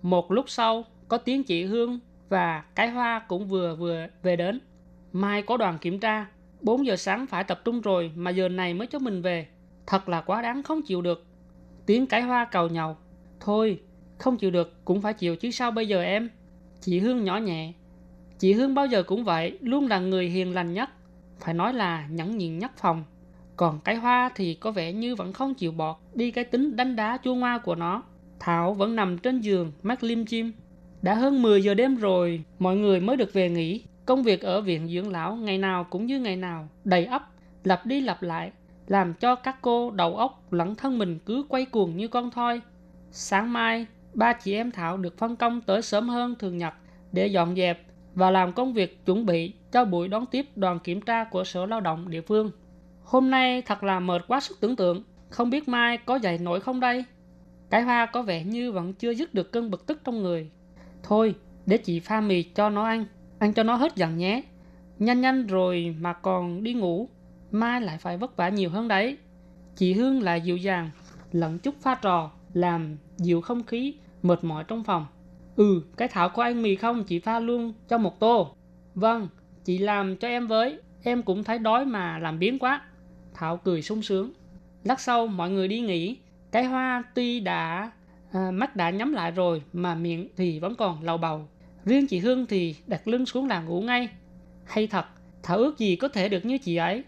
Một lúc sau, có tiếng chị Hương và cái hoa cũng vừa vừa về đến. Mai có đoàn kiểm tra, 4 giờ sáng phải tập trung rồi mà giờ này mới cho mình về. Thật là quá đáng không chịu được. Tiếng cái hoa cầu nhau. Thôi, không chịu được cũng phải chịu chứ sao bây giờ em. Chị Hương nhỏ nhẹ. Chị Hương bao giờ cũng vậy, luôn là người hiền lành nhất. Phải nói là nhẫn nhịn nhất phòng. Còn cái hoa thì có vẻ như vẫn không chịu bọt đi cái tính đánh đá chua ngoa của nó. Thảo vẫn nằm trên giường, mắt lim chim. Đã hơn 10 giờ đêm rồi, mọi người mới được về nghỉ. Công việc ở viện dưỡng lão ngày nào cũng như ngày nào, đầy ấp, lặp đi lặp lại, làm cho các cô đầu óc lẫn thân mình cứ quay cuồng như con thoi. Sáng mai, ba chị em Thảo được phân công tới sớm hơn thường nhật để dọn dẹp và làm công việc chuẩn bị cho buổi đón tiếp đoàn kiểm tra của Sở Lao động địa phương. Hôm nay thật là mệt quá sức tưởng tượng, không biết mai có dậy nổi không đây? Cái hoa có vẻ như vẫn chưa dứt được cơn bực tức trong người. Thôi, để chị pha mì cho nó ăn, ăn cho nó hết giận nhé. Nhanh nhanh rồi mà còn đi ngủ, mai lại phải vất vả nhiều hơn đấy. Chị Hương lại dịu dàng, lẫn chút pha trò, làm dịu không khí, mệt mỏi trong phòng. Ừ, cái Thảo có ăn mì không? Chị pha luôn cho một tô. Vâng, chị làm cho em với. Em cũng thấy đói mà làm biến quá. Thảo cười sung sướng. Lát sau mọi người đi nghỉ. Cái hoa tuy đã à, mắt đã nhắm lại rồi mà miệng thì vẫn còn lầu bầu. Riêng chị Hương thì đặt lưng xuống là ngủ ngay. Hay thật, Thảo ước gì có thể được như chị ấy.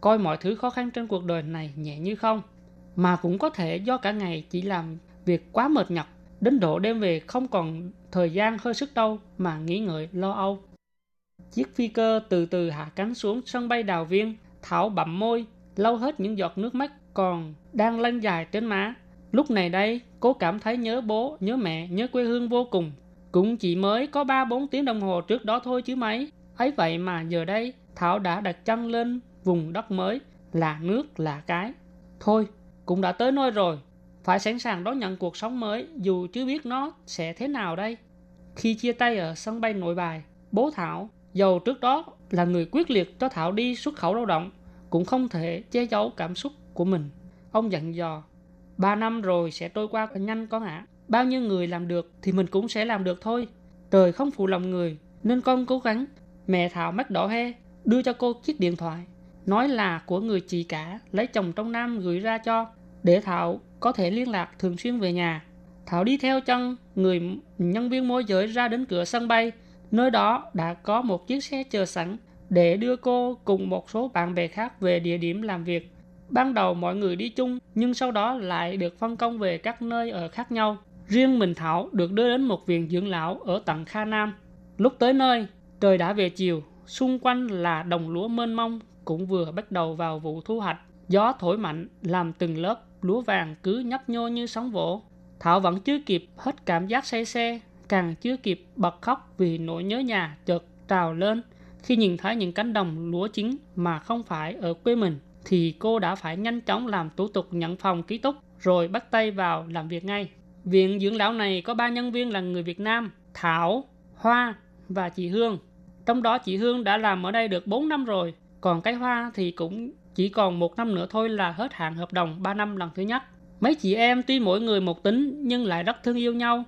Coi mọi thứ khó khăn trên cuộc đời này nhẹ như không. Mà cũng có thể do cả ngày chị làm việc quá mệt nhọc đến độ đêm về không còn thời gian hơi sức đâu mà nghĩ ngợi lo âu. Chiếc phi cơ từ từ hạ cánh xuống sân bay đào viên, Thảo bậm môi, lau hết những giọt nước mắt còn đang lăn dài trên má. Lúc này đây, cô cảm thấy nhớ bố, nhớ mẹ, nhớ quê hương vô cùng. Cũng chỉ mới có 3-4 tiếng đồng hồ trước đó thôi chứ mấy. ấy vậy mà giờ đây, Thảo đã đặt chân lên vùng đất mới, là nước, là cái. Thôi, cũng đã tới nơi rồi, phải sẵn sàng đón nhận cuộc sống mới dù chưa biết nó sẽ thế nào đây. Khi chia tay ở sân bay nội bài, bố Thảo, dầu trước đó là người quyết liệt cho Thảo đi xuất khẩu lao động, cũng không thể che giấu cảm xúc của mình. Ông dặn dò, ba năm rồi sẽ trôi qua nhanh con ạ. Bao nhiêu người làm được thì mình cũng sẽ làm được thôi. Trời không phụ lòng người, nên con cố gắng. Mẹ Thảo mắt đỏ he, đưa cho cô chiếc điện thoại. Nói là của người chị cả, lấy chồng trong Nam gửi ra cho, để Thảo có thể liên lạc thường xuyên về nhà. Thảo đi theo chân người nhân viên môi giới ra đến cửa sân bay. Nơi đó đã có một chiếc xe chờ sẵn để đưa cô cùng một số bạn bè khác về địa điểm làm việc. Ban đầu mọi người đi chung nhưng sau đó lại được phân công về các nơi ở khác nhau. Riêng mình Thảo được đưa đến một viện dưỡng lão ở tận Kha Nam. Lúc tới nơi, trời đã về chiều, xung quanh là đồng lúa mênh mông cũng vừa bắt đầu vào vụ thu hoạch. Gió thổi mạnh làm từng lớp lúa vàng cứ nhấp nhô như sóng vỗ. Thảo vẫn chưa kịp hết cảm giác say xe, càng chưa kịp bật khóc vì nỗi nhớ nhà chợt trào lên. Khi nhìn thấy những cánh đồng lúa chính mà không phải ở quê mình, thì cô đã phải nhanh chóng làm thủ tục nhận phòng ký túc rồi bắt tay vào làm việc ngay. Viện dưỡng lão này có ba nhân viên là người Việt Nam, Thảo, Hoa và chị Hương. Trong đó chị Hương đã làm ở đây được 4 năm rồi, còn cái Hoa thì cũng chỉ còn một năm nữa thôi là hết hạn hợp đồng 3 năm lần thứ nhất. Mấy chị em tuy mỗi người một tính nhưng lại rất thương yêu nhau.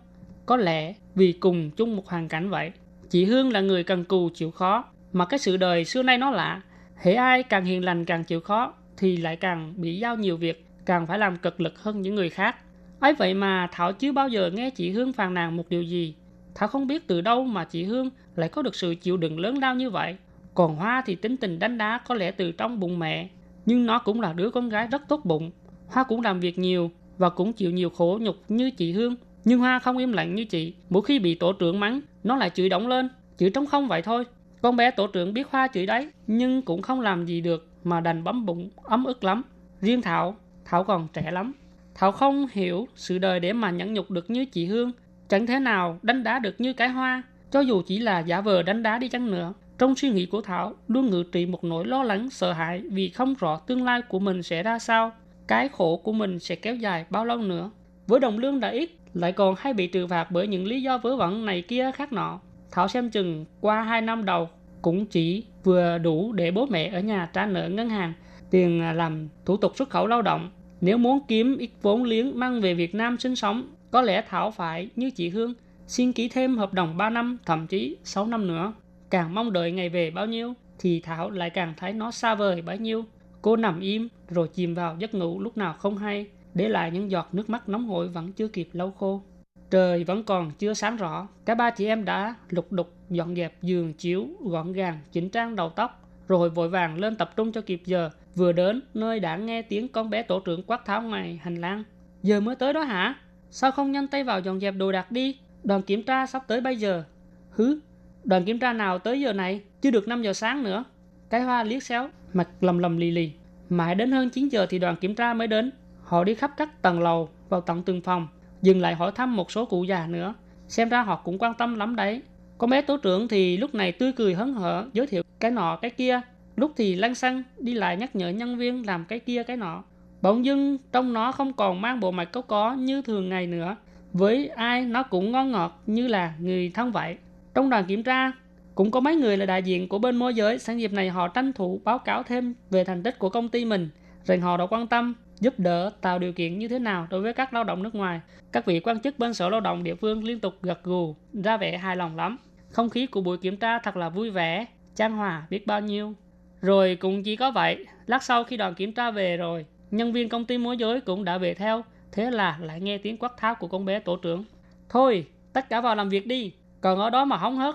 Có lẽ vì cùng chung một hoàn cảnh vậy. Chị Hương là người cần cù chịu khó, mà cái sự đời xưa nay nó lạ. Hễ ai càng hiền lành càng chịu khó thì lại càng bị giao nhiều việc, càng phải làm cực lực hơn những người khác ấy vậy mà Thảo chưa bao giờ nghe chị Hương phàn nàn một điều gì. Thảo không biết từ đâu mà chị Hương lại có được sự chịu đựng lớn lao như vậy. Còn Hoa thì tính tình đánh đá có lẽ từ trong bụng mẹ, nhưng nó cũng là đứa con gái rất tốt bụng. Hoa cũng làm việc nhiều và cũng chịu nhiều khổ nhục như chị Hương. Nhưng Hoa không im lặng như chị. Mỗi khi bị tổ trưởng mắng, nó lại chửi động lên. Chửi trống không vậy thôi. Con bé tổ trưởng biết Hoa chửi đấy, nhưng cũng không làm gì được mà đành bấm bụng ấm ức lắm. Riêng Thảo, Thảo còn trẻ lắm. Thảo không hiểu sự đời để mà nhẫn nhục được như chị Hương. Chẳng thế nào đánh đá được như cái Hoa, cho dù chỉ là giả vờ đánh đá đi chăng nữa. Trong suy nghĩ của Thảo luôn ngự trị một nỗi lo lắng sợ hãi vì không rõ tương lai của mình sẽ ra sao, cái khổ của mình sẽ kéo dài bao lâu nữa. Với đồng lương đã ít, lại còn hay bị trừng phạt bởi những lý do vớ vẩn này kia khác nọ. Thảo xem chừng qua 2 năm đầu cũng chỉ vừa đủ để bố mẹ ở nhà trả nợ ngân hàng, tiền làm thủ tục xuất khẩu lao động. Nếu muốn kiếm ít vốn liếng mang về Việt Nam sinh sống, có lẽ Thảo phải như chị Hương, xin ký thêm hợp đồng 3 năm, thậm chí 6 năm nữa. Càng mong đợi ngày về bao nhiêu, thì Thảo lại càng thấy nó xa vời bấy nhiêu. Cô nằm im rồi chìm vào giấc ngủ lúc nào không hay, để lại những giọt nước mắt nóng hổi vẫn chưa kịp lau khô. Trời vẫn còn chưa sáng rõ, cả ba chị em đã lục đục dọn dẹp giường chiếu, gọn gàng, chỉnh trang đầu tóc, rồi vội vàng lên tập trung cho kịp giờ, vừa đến nơi đã nghe tiếng con bé tổ trưởng quát tháo ngoài hành lang. Giờ mới tới đó hả? Sao không nhanh tay vào dọn dẹp đồ đạc đi? Đoàn kiểm tra sắp tới bây giờ. Hứ, đoàn kiểm tra nào tới giờ này? Chưa được 5 giờ sáng nữa. Cái hoa liếc xéo, mặt lầm lầm lì lì. Mãi đến hơn 9 giờ thì đoàn kiểm tra mới đến. Họ đi khắp các tầng lầu, vào tận từng phòng, dừng lại hỏi thăm một số cụ già nữa. Xem ra họ cũng quan tâm lắm đấy. Con bé tổ trưởng thì lúc này tươi cười hớn hở, giới thiệu cái nọ cái kia. Lúc thì lăng xăng đi lại nhắc nhở nhân viên làm cái kia cái nọ. Bỗng dưng trong nó không còn mang bộ mặt cấu có như thường ngày nữa. Với ai nó cũng ngon ngọt như là người thân vậy. Trong đoàn kiểm tra, cũng có mấy người là đại diện của bên môi giới. sang dịp này họ tranh thủ báo cáo thêm về thành tích của công ty mình. Rằng họ đã quan tâm giúp đỡ tạo điều kiện như thế nào đối với các lao động nước ngoài. Các vị quan chức bên sở lao động địa phương liên tục gật gù, ra vẻ hài lòng lắm. Không khí của buổi kiểm tra thật là vui vẻ, trang hòa biết bao nhiêu. Rồi cũng chỉ có vậy, lát sau khi đoàn kiểm tra về rồi, nhân viên công ty môi giới cũng đã về theo, thế là lại nghe tiếng quát tháo của con bé tổ trưởng. Thôi, tất cả vào làm việc đi, còn ở đó mà hóng hớt.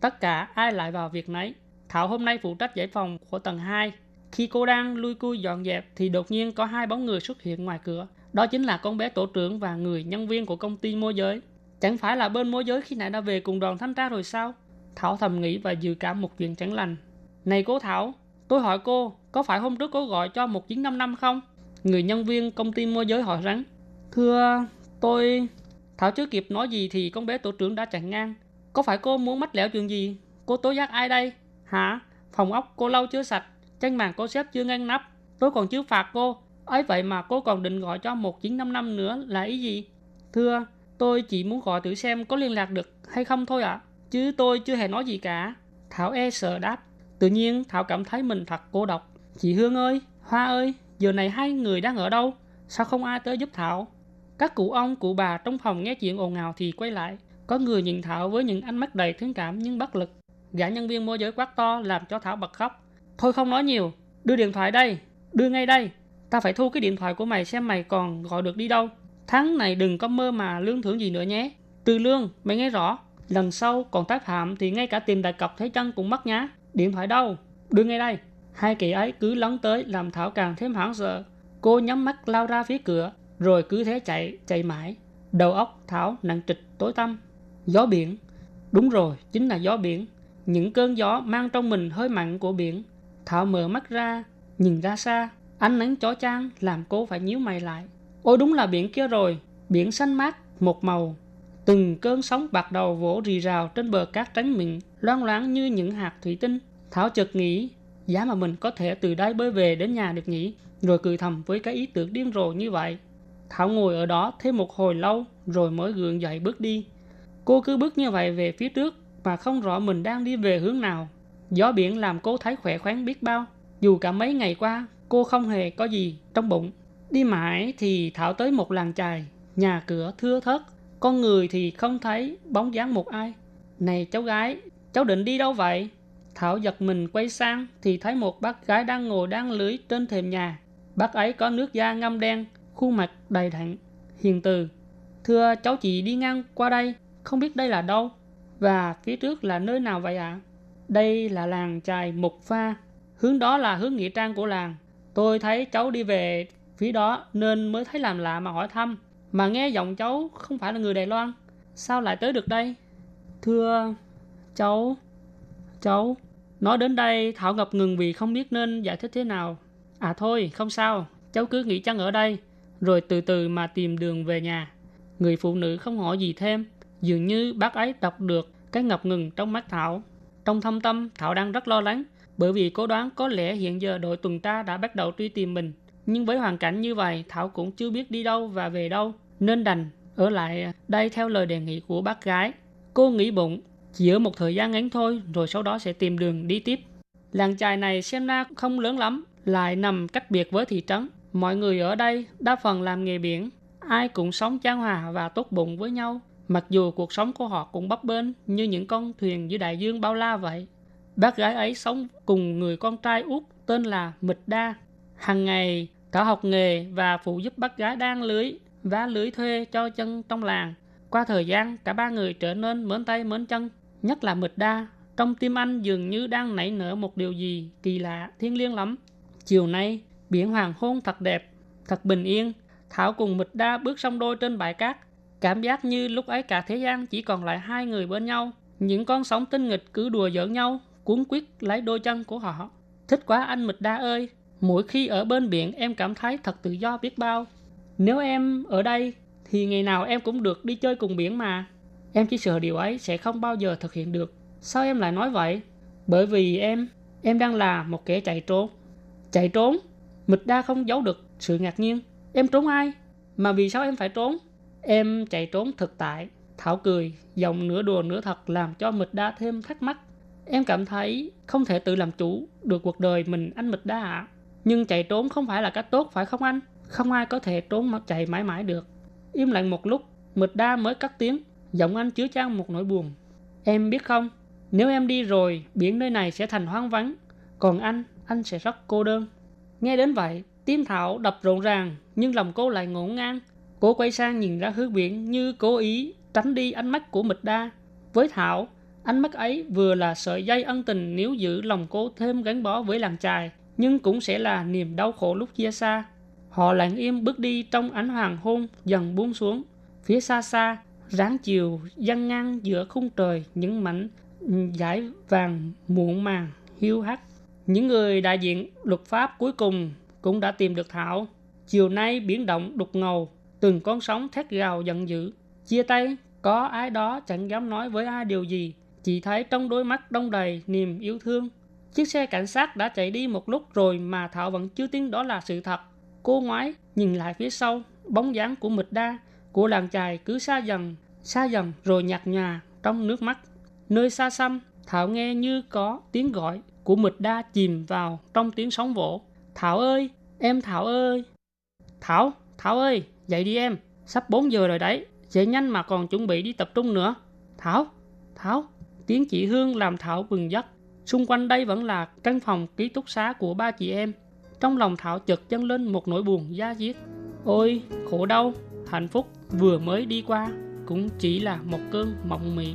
Tất cả ai lại vào việc nấy. Thảo hôm nay phụ trách giải phòng của tầng 2, khi cô đang lui cui dọn dẹp thì đột nhiên có hai bóng người xuất hiện ngoài cửa. Đó chính là con bé tổ trưởng và người nhân viên của công ty môi giới. Chẳng phải là bên môi giới khi nãy đã về cùng đoàn thanh tra rồi sao? Thảo thầm nghĩ và dự cảm một chuyện chẳng lành. Này cô Thảo, tôi hỏi cô, có phải hôm trước cô gọi cho 1955 không? Người nhân viên công ty môi giới hỏi rắn. Thưa, tôi... Thảo chưa kịp nói gì thì con bé tổ trưởng đã chặn ngang. Có phải cô muốn mách lẻo chuyện gì? Cô tố giác ai đây? Hả? Phòng ốc cô lau chưa sạch Chân màn cô xếp chưa ngăn nắp. Tôi còn chưa phạt cô. ấy vậy mà cô còn định gọi cho 1955 nữa là ý gì? Thưa, tôi chỉ muốn gọi thử xem có liên lạc được hay không thôi ạ. À. Chứ tôi chưa hề nói gì cả. Thảo e sợ đáp. Tự nhiên Thảo cảm thấy mình thật cô độc. Chị Hương ơi, Hoa ơi, giờ này hai người đang ở đâu? Sao không ai tới giúp Thảo? Các cụ ông, cụ bà trong phòng nghe chuyện ồn ào thì quay lại. Có người nhìn Thảo với những ánh mắt đầy thương cảm nhưng bất lực. Gã nhân viên môi giới quát to làm cho Thảo bật khóc. Thôi không nói nhiều, đưa điện thoại đây, đưa ngay đây. Ta phải thu cái điện thoại của mày xem mày còn gọi được đi đâu. Tháng này đừng có mơ mà lương thưởng gì nữa nhé. từ lương, mày nghe rõ. Lần sau còn tái phạm thì ngay cả tìm đại cọc thấy chân cũng mất nhá. Điện thoại đâu? Đưa ngay đây. Hai kỳ ấy cứ lấn tới làm Thảo càng thêm hoảng sợ. Cô nhắm mắt lao ra phía cửa, rồi cứ thế chạy, chạy mãi. Đầu óc Thảo nặng trịch tối tăm. Gió biển. Đúng rồi, chính là gió biển. Những cơn gió mang trong mình hơi mặn của biển Thảo mở mắt ra, nhìn ra xa. Ánh nắng chói chang làm cô phải nhíu mày lại. Ôi đúng là biển kia rồi, biển xanh mát, một màu. Từng cơn sóng bạc đầu vỗ rì rào trên bờ cát trắng mịn, loang loáng như những hạt thủy tinh. Thảo chợt nghĩ, giá mà mình có thể từ đây bơi về đến nhà được nhỉ, rồi cười thầm với cái ý tưởng điên rồ như vậy. Thảo ngồi ở đó thêm một hồi lâu, rồi mới gượng dậy bước đi. Cô cứ bước như vậy về phía trước, mà không rõ mình đang đi về hướng nào. Gió biển làm cô thấy khỏe khoắn biết bao. Dù cả mấy ngày qua, cô không hề có gì trong bụng. Đi mãi thì Thảo tới một làng chài, nhà cửa thưa thớt, con người thì không thấy bóng dáng một ai. Này cháu gái, cháu định đi đâu vậy? Thảo giật mình quay sang thì thấy một bác gái đang ngồi đang lưới trên thềm nhà. Bác ấy có nước da ngâm đen, khuôn mặt đầy thẳng hiền từ. Thưa cháu chỉ đi ngang qua đây, không biết đây là đâu. Và phía trước là nơi nào vậy ạ? À? Đây là làng chài Mục Pha. Hướng đó là hướng nghĩa trang của làng. Tôi thấy cháu đi về phía đó nên mới thấy làm lạ mà hỏi thăm. Mà nghe giọng cháu không phải là người Đài Loan. Sao lại tới được đây? Thưa cháu, cháu. Nói đến đây Thảo ngập ngừng vì không biết nên giải thích thế nào. À thôi, không sao. Cháu cứ nghỉ chăng ở đây. Rồi từ từ mà tìm đường về nhà. Người phụ nữ không hỏi gì thêm. Dường như bác ấy đọc được cái ngập ngừng trong mắt Thảo. Trong thâm tâm, Thảo đang rất lo lắng, bởi vì cố đoán có lẽ hiện giờ đội tuần tra đã bắt đầu truy tìm mình. Nhưng với hoàn cảnh như vậy, Thảo cũng chưa biết đi đâu và về đâu, nên đành ở lại đây theo lời đề nghị của bác gái. Cô nghĩ bụng, chỉ ở một thời gian ngắn thôi, rồi sau đó sẽ tìm đường đi tiếp. Làng chài này xem ra không lớn lắm, lại nằm cách biệt với thị trấn. Mọi người ở đây đa phần làm nghề biển, ai cũng sống trang hòa và tốt bụng với nhau. Mặc dù cuộc sống của họ cũng bấp bênh như những con thuyền dưới đại dương bao la vậy. Bác gái ấy sống cùng người con trai út tên là Mịch Đa. Hàng ngày, cả học nghề và phụ giúp bác gái đang lưới, vá lưới thuê cho chân trong làng. Qua thời gian, cả ba người trở nên mến tay mến chân, nhất là Mịch Đa. Trong tim anh dường như đang nảy nở một điều gì kỳ lạ, thiêng liêng lắm. Chiều nay, biển hoàng hôn thật đẹp, thật bình yên. Thảo cùng Mịch Đa bước song đôi trên bãi cát, Cảm giác như lúc ấy cả thế gian chỉ còn lại hai người bên nhau. Những con sóng tinh nghịch cứ đùa giỡn nhau, cuốn quyết lấy đôi chân của họ. Thích quá anh Mịch Đa ơi, mỗi khi ở bên biển em cảm thấy thật tự do biết bao. Nếu em ở đây thì ngày nào em cũng được đi chơi cùng biển mà. Em chỉ sợ điều ấy sẽ không bao giờ thực hiện được. Sao em lại nói vậy? Bởi vì em, em đang là một kẻ chạy trốn. Chạy trốn? Mịch Đa không giấu được sự ngạc nhiên. Em trốn ai? Mà vì sao em phải trốn? Em chạy trốn thực tại. Thảo cười, giọng nửa đùa nửa thật làm cho Mịch Đa thêm thắc mắc. Em cảm thấy không thể tự làm chủ được cuộc đời mình anh Mịch Đa ạ. À. Nhưng chạy trốn không phải là cách tốt phải không anh? Không ai có thể trốn mà chạy mãi mãi được. Im lặng một lúc, Mịch Đa mới cắt tiếng, giọng anh chứa chan một nỗi buồn. Em biết không, nếu em đi rồi, biển nơi này sẽ thành hoang vắng. Còn anh, anh sẽ rất cô đơn. Nghe đến vậy, tim Thảo đập rộn ràng, nhưng lòng cô lại ngổn ngang. Cô quay sang nhìn ra hướng biển như cố ý tránh đi ánh mắt của Mịch Đa. Với Thảo, ánh mắt ấy vừa là sợi dây ân tình nếu giữ lòng cô thêm gắn bó với làng trài, nhưng cũng sẽ là niềm đau khổ lúc chia xa. Họ lặng im bước đi trong ánh hoàng hôn dần buông xuống. Phía xa xa, ráng chiều dăng ngang giữa khung trời những mảnh giải vàng muộn màng, hiu hắt. Những người đại diện luật pháp cuối cùng cũng đã tìm được Thảo. Chiều nay biển động đục ngầu, từng con sóng thét gào giận dữ. Chia tay, có ai đó chẳng dám nói với ai điều gì, chỉ thấy trong đôi mắt đông đầy niềm yêu thương. Chiếc xe cảnh sát đã chạy đi một lúc rồi mà Thảo vẫn chưa tin đó là sự thật. Cô ngoái, nhìn lại phía sau, bóng dáng của mịch đa, của làng chài cứ xa dần, xa dần rồi nhạt nhòa trong nước mắt. Nơi xa xăm, Thảo nghe như có tiếng gọi của mịch đa chìm vào trong tiếng sóng vỗ. Thảo ơi, em Thảo ơi. Thảo, Thảo ơi, Dậy đi em, sắp 4 giờ rồi đấy, dậy nhanh mà còn chuẩn bị đi tập trung nữa. Thảo, Thảo, tiếng chị Hương làm Thảo bừng giấc. Xung quanh đây vẫn là căn phòng ký túc xá của ba chị em. Trong lòng Thảo chợt dâng lên một nỗi buồn da diết. Ôi, khổ đau, hạnh phúc vừa mới đi qua cũng chỉ là một cơn mộng mị.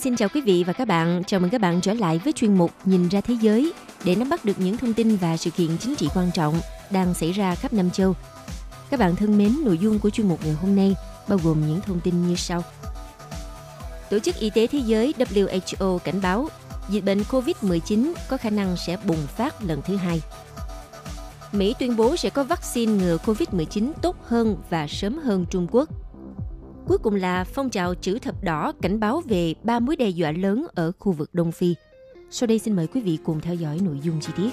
xin chào quý vị và các bạn. Chào mừng các bạn trở lại với chuyên mục Nhìn ra thế giới để nắm bắt được những thông tin và sự kiện chính trị quan trọng đang xảy ra khắp Nam châu. Các bạn thân mến, nội dung của chuyên mục ngày hôm nay bao gồm những thông tin như sau. Tổ chức Y tế Thế giới WHO cảnh báo dịch bệnh COVID-19 có khả năng sẽ bùng phát lần thứ hai. Mỹ tuyên bố sẽ có vaccine ngừa COVID-19 tốt hơn và sớm hơn Trung Quốc – Cuối cùng là phong trào chữ thập đỏ cảnh báo về ba mối đe dọa lớn ở khu vực Đông Phi. Sau đây xin mời quý vị cùng theo dõi nội dung chi tiết.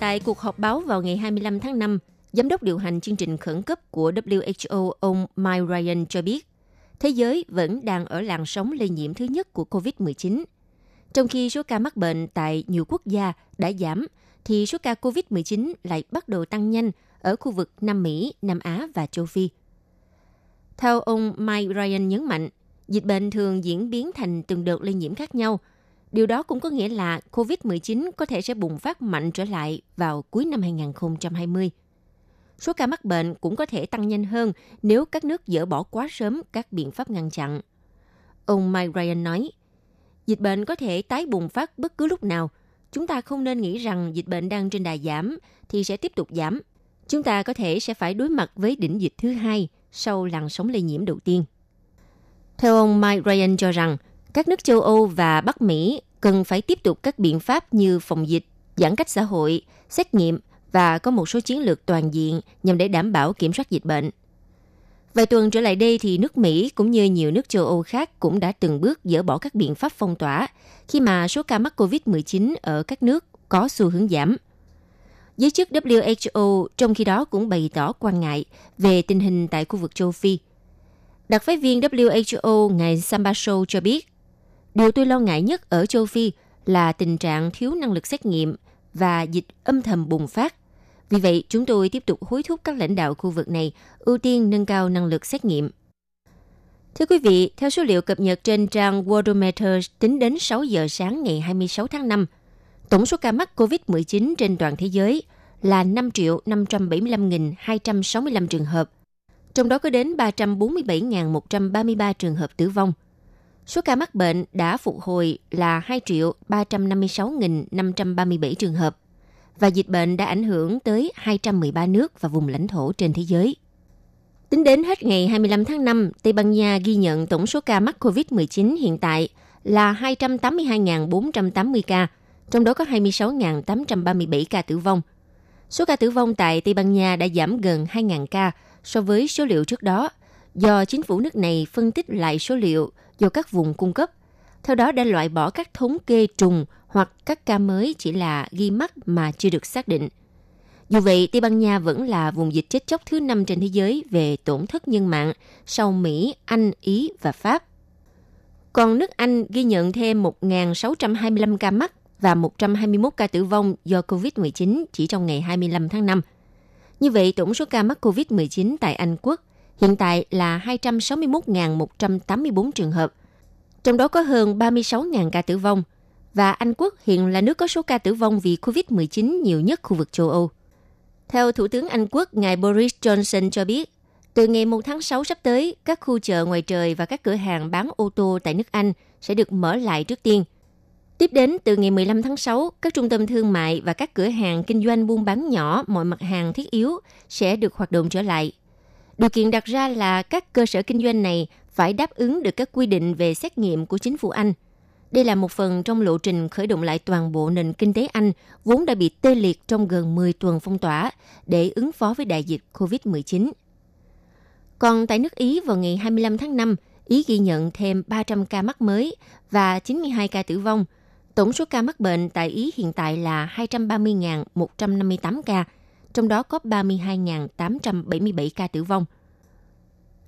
Tại cuộc họp báo vào ngày 25 tháng 5, Giám đốc điều hành chương trình khẩn cấp của WHO ông Mike Ryan cho biết, thế giới vẫn đang ở làn sóng lây nhiễm thứ nhất của COVID-19 trong khi số ca mắc bệnh tại nhiều quốc gia đã giảm, thì số ca COVID-19 lại bắt đầu tăng nhanh ở khu vực Nam Mỹ, Nam Á và châu Phi. Theo ông Mike Ryan nhấn mạnh, dịch bệnh thường diễn biến thành từng đợt lây nhiễm khác nhau. Điều đó cũng có nghĩa là COVID-19 có thể sẽ bùng phát mạnh trở lại vào cuối năm 2020. Số ca mắc bệnh cũng có thể tăng nhanh hơn nếu các nước dỡ bỏ quá sớm các biện pháp ngăn chặn. Ông Mike Ryan nói, Dịch bệnh có thể tái bùng phát bất cứ lúc nào. Chúng ta không nên nghĩ rằng dịch bệnh đang trên đà giảm thì sẽ tiếp tục giảm. Chúng ta có thể sẽ phải đối mặt với đỉnh dịch thứ hai sau làn sóng lây nhiễm đầu tiên. Theo ông Mike Ryan cho rằng, các nước châu Âu và Bắc Mỹ cần phải tiếp tục các biện pháp như phòng dịch, giãn cách xã hội, xét nghiệm và có một số chiến lược toàn diện nhằm để đảm bảo kiểm soát dịch bệnh – Vài tuần trở lại đây thì nước Mỹ cũng như nhiều nước châu Âu khác cũng đã từng bước dỡ bỏ các biện pháp phong tỏa khi mà số ca mắc COVID-19 ở các nước có xu hướng giảm. Giới chức WHO trong khi đó cũng bày tỏ quan ngại về tình hình tại khu vực châu Phi. Đặc phái viên WHO ngài Sambaso cho biết, điều tôi lo ngại nhất ở châu Phi là tình trạng thiếu năng lực xét nghiệm và dịch âm thầm bùng phát vì vậy, chúng tôi tiếp tục hối thúc các lãnh đạo khu vực này ưu tiên nâng cao năng lực xét nghiệm. Thưa quý vị, theo số liệu cập nhật trên trang Worldometer tính đến 6 giờ sáng ngày 26 tháng 5, tổng số ca mắc COVID-19 trên toàn thế giới là 5 575.265 trường hợp, trong đó có đến 347.133 trường hợp tử vong. Số ca mắc bệnh đã phục hồi là 2 356.537 trường hợp và dịch bệnh đã ảnh hưởng tới 213 nước và vùng lãnh thổ trên thế giới. Tính đến hết ngày 25 tháng 5, Tây Ban Nha ghi nhận tổng số ca mắc COVID-19 hiện tại là 282.480 ca, trong đó có 26.837 ca tử vong. Số ca tử vong tại Tây Ban Nha đã giảm gần 2.000 ca so với số liệu trước đó, do chính phủ nước này phân tích lại số liệu do các vùng cung cấp. Theo đó đã loại bỏ các thống kê trùng hoặc các ca mới chỉ là ghi mắc mà chưa được xác định. Dù vậy, Tây Ban Nha vẫn là vùng dịch chết chóc thứ năm trên thế giới về tổn thất nhân mạng sau Mỹ, Anh, Ý và Pháp. Còn nước Anh ghi nhận thêm 1.625 ca mắc và 121 ca tử vong do COVID-19 chỉ trong ngày 25 tháng 5. Như vậy, tổng số ca mắc COVID-19 tại Anh Quốc hiện tại là 261.184 trường hợp, trong đó có hơn 36.000 ca tử vong – và Anh Quốc hiện là nước có số ca tử vong vì COVID-19 nhiều nhất khu vực châu Âu. Theo Thủ tướng Anh Quốc, ngài Boris Johnson cho biết, từ ngày 1 tháng 6 sắp tới, các khu chợ ngoài trời và các cửa hàng bán ô tô tại nước Anh sẽ được mở lại trước tiên. Tiếp đến, từ ngày 15 tháng 6, các trung tâm thương mại và các cửa hàng kinh doanh buôn bán nhỏ mọi mặt hàng thiết yếu sẽ được hoạt động trở lại. Điều kiện đặt ra là các cơ sở kinh doanh này phải đáp ứng được các quy định về xét nghiệm của chính phủ Anh – đây là một phần trong lộ trình khởi động lại toàn bộ nền kinh tế Anh vốn đã bị tê liệt trong gần 10 tuần phong tỏa để ứng phó với đại dịch COVID-19. Còn tại nước Ý vào ngày 25 tháng 5, Ý ghi nhận thêm 300 ca mắc mới và 92 ca tử vong, Tổng số ca mắc bệnh tại Ý hiện tại là 230.158 ca, trong đó có 32.877 ca tử vong.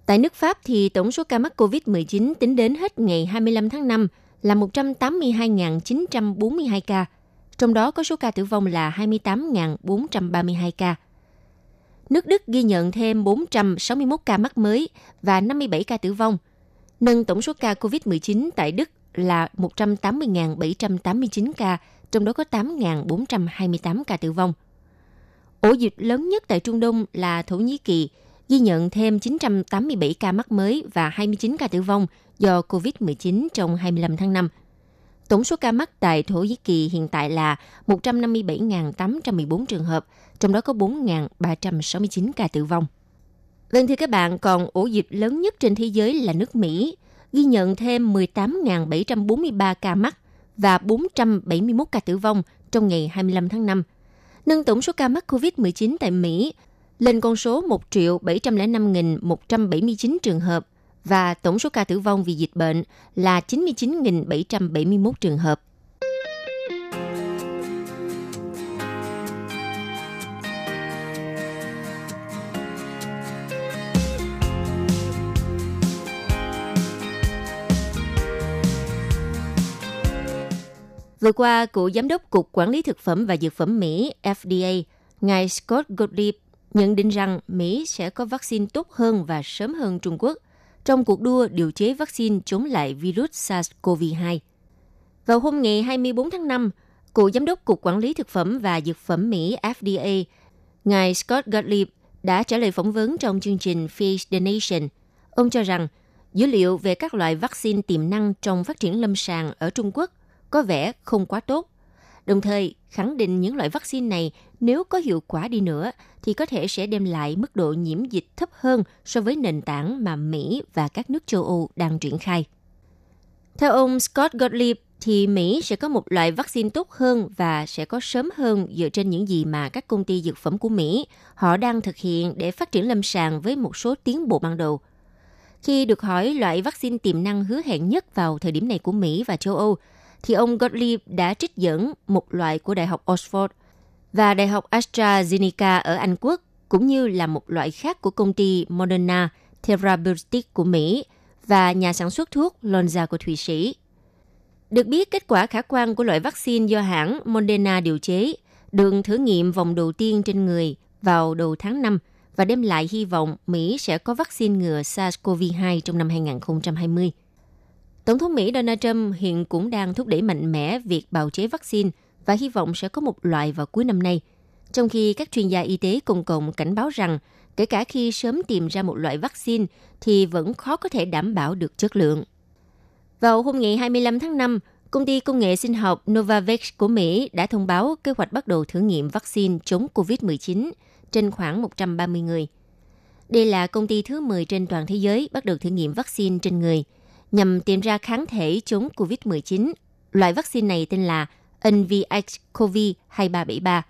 Tại nước Pháp thì tổng số ca mắc COVID-19 tính đến hết ngày 25 tháng 5 là 182.942 ca, trong đó có số ca tử vong là 28.432 ca. Nước Đức ghi nhận thêm 461 ca mắc mới và 57 ca tử vong, nâng tổng số ca COVID-19 tại Đức là 180.789 ca, trong đó có 8.428 ca tử vong. Ổ dịch lớn nhất tại Trung Đông là Thổ Nhĩ Kỳ, ghi nhận thêm 987 ca mắc mới và 29 ca tử vong do COVID-19 trong 25 tháng 5. Tổng số ca mắc tại Thổ Nhĩ Kỳ hiện tại là 157.814 trường hợp, trong đó có 4.369 ca tử vong. Vâng thưa các bạn, còn ổ dịch lớn nhất trên thế giới là nước Mỹ, ghi nhận thêm 18.743 ca mắc và 471 ca tử vong trong ngày 25 tháng 5, nâng tổng số ca mắc COVID-19 tại Mỹ lên con số 1 triệu 705.179 trường hợp và tổng số ca tử vong vì dịch bệnh là 99.771 trường hợp. Vừa qua, cựu giám đốc Cục Quản lý Thực phẩm và Dược phẩm Mỹ FDA, ngài Scott Gottlieb nhận định rằng Mỹ sẽ có vaccine tốt hơn và sớm hơn Trung Quốc trong cuộc đua điều chế vaccine chống lại virus SARS-CoV-2. Vào hôm ngày 24 tháng 5, cựu giám đốc Cục Quản lý Thực phẩm và Dược phẩm Mỹ FDA, ngài Scott Gottlieb đã trả lời phỏng vấn trong chương trình Face the Nation. Ông cho rằng dữ liệu về các loại vaccine tiềm năng trong phát triển lâm sàng ở Trung Quốc có vẻ không quá tốt. Đồng thời, khẳng định những loại vaccine này nếu có hiệu quả đi nữa thì có thể sẽ đem lại mức độ nhiễm dịch thấp hơn so với nền tảng mà Mỹ và các nước châu Âu đang triển khai. Theo ông Scott Gottlieb, thì Mỹ sẽ có một loại vaccine tốt hơn và sẽ có sớm hơn dựa trên những gì mà các công ty dược phẩm của Mỹ họ đang thực hiện để phát triển lâm sàng với một số tiến bộ ban đầu. Khi được hỏi loại vaccine tiềm năng hứa hẹn nhất vào thời điểm này của Mỹ và châu Âu, thì ông Gottlieb đã trích dẫn một loại của Đại học Oxford và Đại học AstraZeneca ở Anh Quốc, cũng như là một loại khác của công ty Moderna Therapeutics của Mỹ và nhà sản xuất thuốc Lonza của Thụy Sĩ. Được biết, kết quả khả quan của loại vaccine do hãng Moderna điều chế được thử nghiệm vòng đầu tiên trên người vào đầu tháng 5 và đem lại hy vọng Mỹ sẽ có vaccine ngừa SARS-CoV-2 trong năm 2020. Tổng thống Mỹ Donald Trump hiện cũng đang thúc đẩy mạnh mẽ việc bào chế vaccine và hy vọng sẽ có một loại vào cuối năm nay. Trong khi các chuyên gia y tế công cộng cảnh báo rằng kể cả khi sớm tìm ra một loại vaccine thì vẫn khó có thể đảm bảo được chất lượng. Vào hôm ngày 25 tháng 5, công ty công nghệ sinh học Novavax của Mỹ đã thông báo kế hoạch bắt đầu thử nghiệm vaccine chống COVID-19 trên khoảng 130 người. Đây là công ty thứ 10 trên toàn thế giới bắt đầu thử nghiệm vaccine trên người – nhằm tìm ra kháng thể chống COVID-19. Loại vaccine này tên là NVX-CoV2373.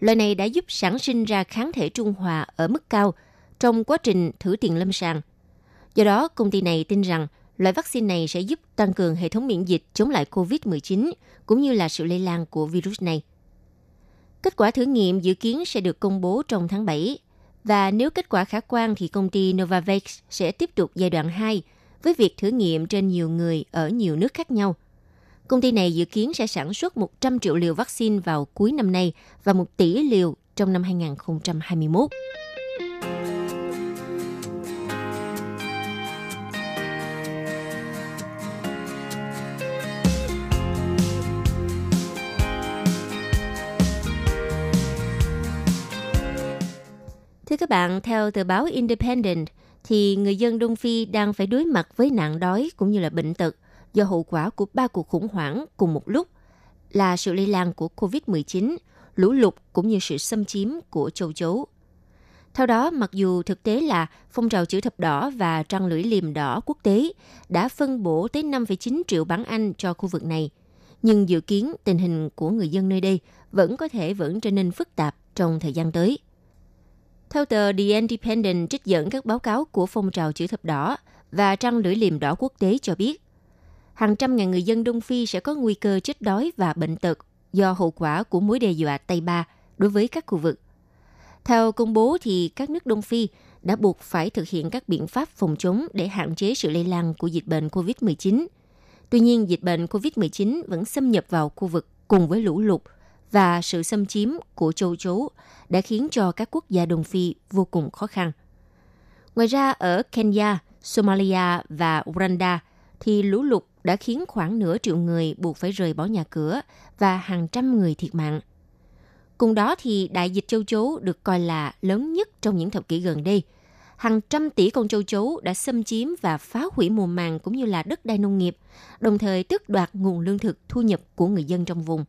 Loại này đã giúp sản sinh ra kháng thể trung hòa ở mức cao trong quá trình thử tiền lâm sàng. Do đó, công ty này tin rằng loại vaccine này sẽ giúp tăng cường hệ thống miễn dịch chống lại COVID-19 cũng như là sự lây lan của virus này. Kết quả thử nghiệm dự kiến sẽ được công bố trong tháng 7 và nếu kết quả khả quan thì công ty Novavax sẽ tiếp tục giai đoạn 2 với việc thử nghiệm trên nhiều người ở nhiều nước khác nhau. Công ty này dự kiến sẽ sản xuất 100 triệu liều vaccine vào cuối năm nay và 1 tỷ liều trong năm 2021. Thưa các bạn, theo tờ báo Independent, thì người dân Đông Phi đang phải đối mặt với nạn đói cũng như là bệnh tật do hậu quả của ba cuộc khủng hoảng cùng một lúc là sự lây lan của COVID-19, lũ lụt cũng như sự xâm chiếm của châu chấu. Theo đó, mặc dù thực tế là phong trào chữ thập đỏ và trăng lưỡi liềm đỏ quốc tế đã phân bổ tới 5,9 triệu bảng Anh cho khu vực này, nhưng dự kiến tình hình của người dân nơi đây vẫn có thể vẫn trở nên phức tạp trong thời gian tới. Theo tờ The Independent trích dẫn các báo cáo của phong trào chữ thập đỏ và trăng lưỡi liềm đỏ quốc tế cho biết, hàng trăm ngàn người dân Đông Phi sẽ có nguy cơ chết đói và bệnh tật do hậu quả của mối đe dọa Tây Ba đối với các khu vực. Theo công bố thì các nước Đông Phi đã buộc phải thực hiện các biện pháp phòng chống để hạn chế sự lây lan của dịch bệnh COVID-19. Tuy nhiên, dịch bệnh COVID-19 vẫn xâm nhập vào khu vực cùng với lũ lụt và sự xâm chiếm của châu chấu đã khiến cho các quốc gia Đông Phi vô cùng khó khăn. Ngoài ra, ở Kenya, Somalia và Uganda thì lũ lụt đã khiến khoảng nửa triệu người buộc phải rời bỏ nhà cửa và hàng trăm người thiệt mạng. Cùng đó thì đại dịch châu chấu được coi là lớn nhất trong những thập kỷ gần đây. Hàng trăm tỷ con châu chấu đã xâm chiếm và phá hủy mùa màng cũng như là đất đai nông nghiệp, đồng thời tước đoạt nguồn lương thực thu nhập của người dân trong vùng.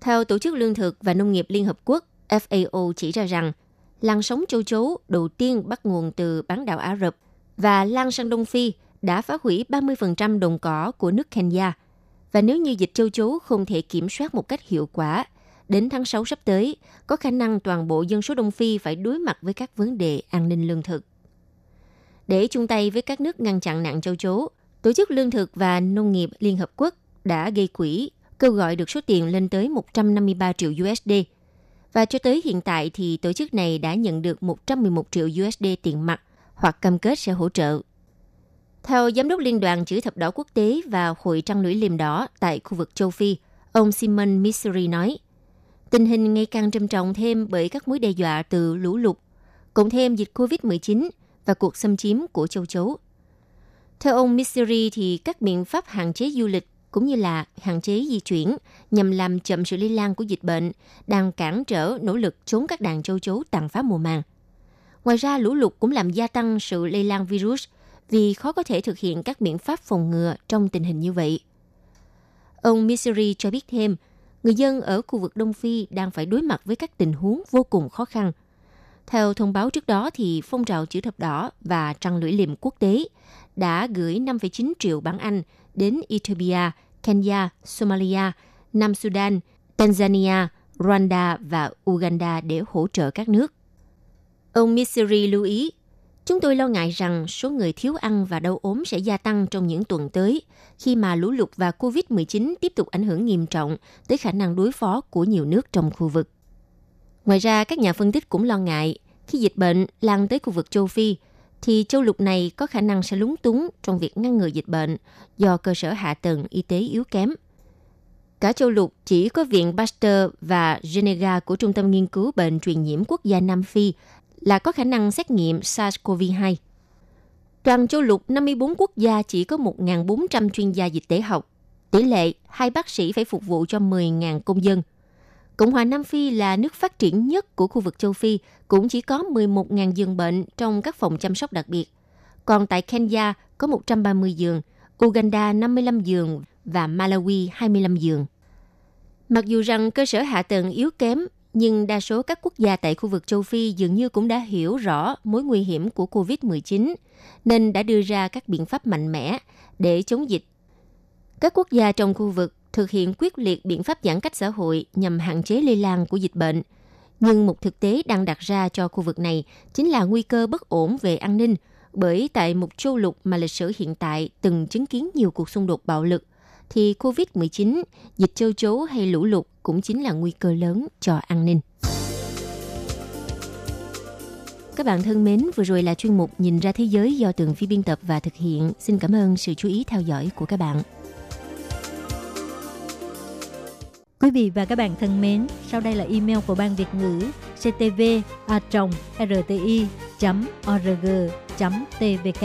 Theo Tổ chức Lương thực và Nông nghiệp Liên Hợp Quốc, FAO chỉ ra rằng làn sóng châu chấu đầu tiên bắt nguồn từ bán đảo Ả Rập và lan sang Đông Phi đã phá hủy 30% đồng cỏ của nước Kenya. Và nếu như dịch châu chấu không thể kiểm soát một cách hiệu quả, đến tháng 6 sắp tới, có khả năng toàn bộ dân số Đông Phi phải đối mặt với các vấn đề an ninh lương thực. Để chung tay với các nước ngăn chặn nạn châu chấu, Tổ chức Lương thực và Nông nghiệp Liên Hợp Quốc đã gây quỹ kêu gọi được số tiền lên tới 153 triệu USD. Và cho tới hiện tại thì tổ chức này đã nhận được 111 triệu USD tiền mặt hoặc cam kết sẽ hỗ trợ. Theo Giám đốc Liên đoàn Chữ thập đỏ quốc tế và Hội Trăng lưỡi liềm đỏ tại khu vực châu Phi, ông Simon Missouri nói, tình hình ngày càng trầm trọng thêm bởi các mối đe dọa từ lũ lụt, cộng thêm dịch COVID-19 và cuộc xâm chiếm của châu chấu. Theo ông Missouri thì các biện pháp hạn chế du lịch cũng như là hạn chế di chuyển nhằm làm chậm sự lây lan của dịch bệnh đang cản trở nỗ lực chống các đàn châu chấu tàn phá mùa màng. Ngoài ra, lũ lụt cũng làm gia tăng sự lây lan virus vì khó có thể thực hiện các biện pháp phòng ngừa trong tình hình như vậy. Ông Missouri cho biết thêm, người dân ở khu vực Đông Phi đang phải đối mặt với các tình huống vô cùng khó khăn. Theo thông báo trước đó, thì phong trào chữ thập đỏ và trăng lưỡi liềm quốc tế đã gửi 5,9 triệu bản Anh đến Ethiopia, Kenya, Somalia, Nam Sudan, Tanzania, Rwanda và Uganda để hỗ trợ các nước. Ông Missouri lưu ý, chúng tôi lo ngại rằng số người thiếu ăn và đau ốm sẽ gia tăng trong những tuần tới khi mà lũ lụt và COVID-19 tiếp tục ảnh hưởng nghiêm trọng tới khả năng đối phó của nhiều nước trong khu vực. Ngoài ra, các nhà phân tích cũng lo ngại khi dịch bệnh lan tới khu vực châu Phi, thì châu lục này có khả năng sẽ lúng túng trong việc ngăn ngừa dịch bệnh do cơ sở hạ tầng y tế yếu kém. Cả châu lục chỉ có viện Pasteur và Genega của Trung tâm Nghiên cứu Bệnh truyền nhiễm quốc gia Nam Phi là có khả năng xét nghiệm SARS-CoV-2. Toàn châu lục 54 quốc gia chỉ có 1.400 chuyên gia dịch tễ học. Tỷ lệ hai bác sĩ phải phục vụ cho 10.000 công dân. Cộng hòa Nam Phi là nước phát triển nhất của khu vực châu Phi, cũng chỉ có 11.000 giường bệnh trong các phòng chăm sóc đặc biệt. Còn tại Kenya có 130 giường, Uganda 55 giường và Malawi 25 giường. Mặc dù rằng cơ sở hạ tầng yếu kém, nhưng đa số các quốc gia tại khu vực châu Phi dường như cũng đã hiểu rõ mối nguy hiểm của COVID-19, nên đã đưa ra các biện pháp mạnh mẽ để chống dịch. Các quốc gia trong khu vực thực hiện quyết liệt biện pháp giãn cách xã hội nhằm hạn chế lây lan của dịch bệnh. Nhưng một thực tế đang đặt ra cho khu vực này chính là nguy cơ bất ổn về an ninh, bởi tại một châu lục mà lịch sử hiện tại từng chứng kiến nhiều cuộc xung đột bạo lực, thì COVID-19, dịch châu chấu hay lũ lụt cũng chính là nguy cơ lớn cho an ninh. Các bạn thân mến, vừa rồi là chuyên mục Nhìn ra thế giới do tường phi biên tập và thực hiện. Xin cảm ơn sự chú ý theo dõi của các bạn. Quý vị và các bạn thân mến, sau đây là email của Ban Việt ngữ ctv a rti org tvk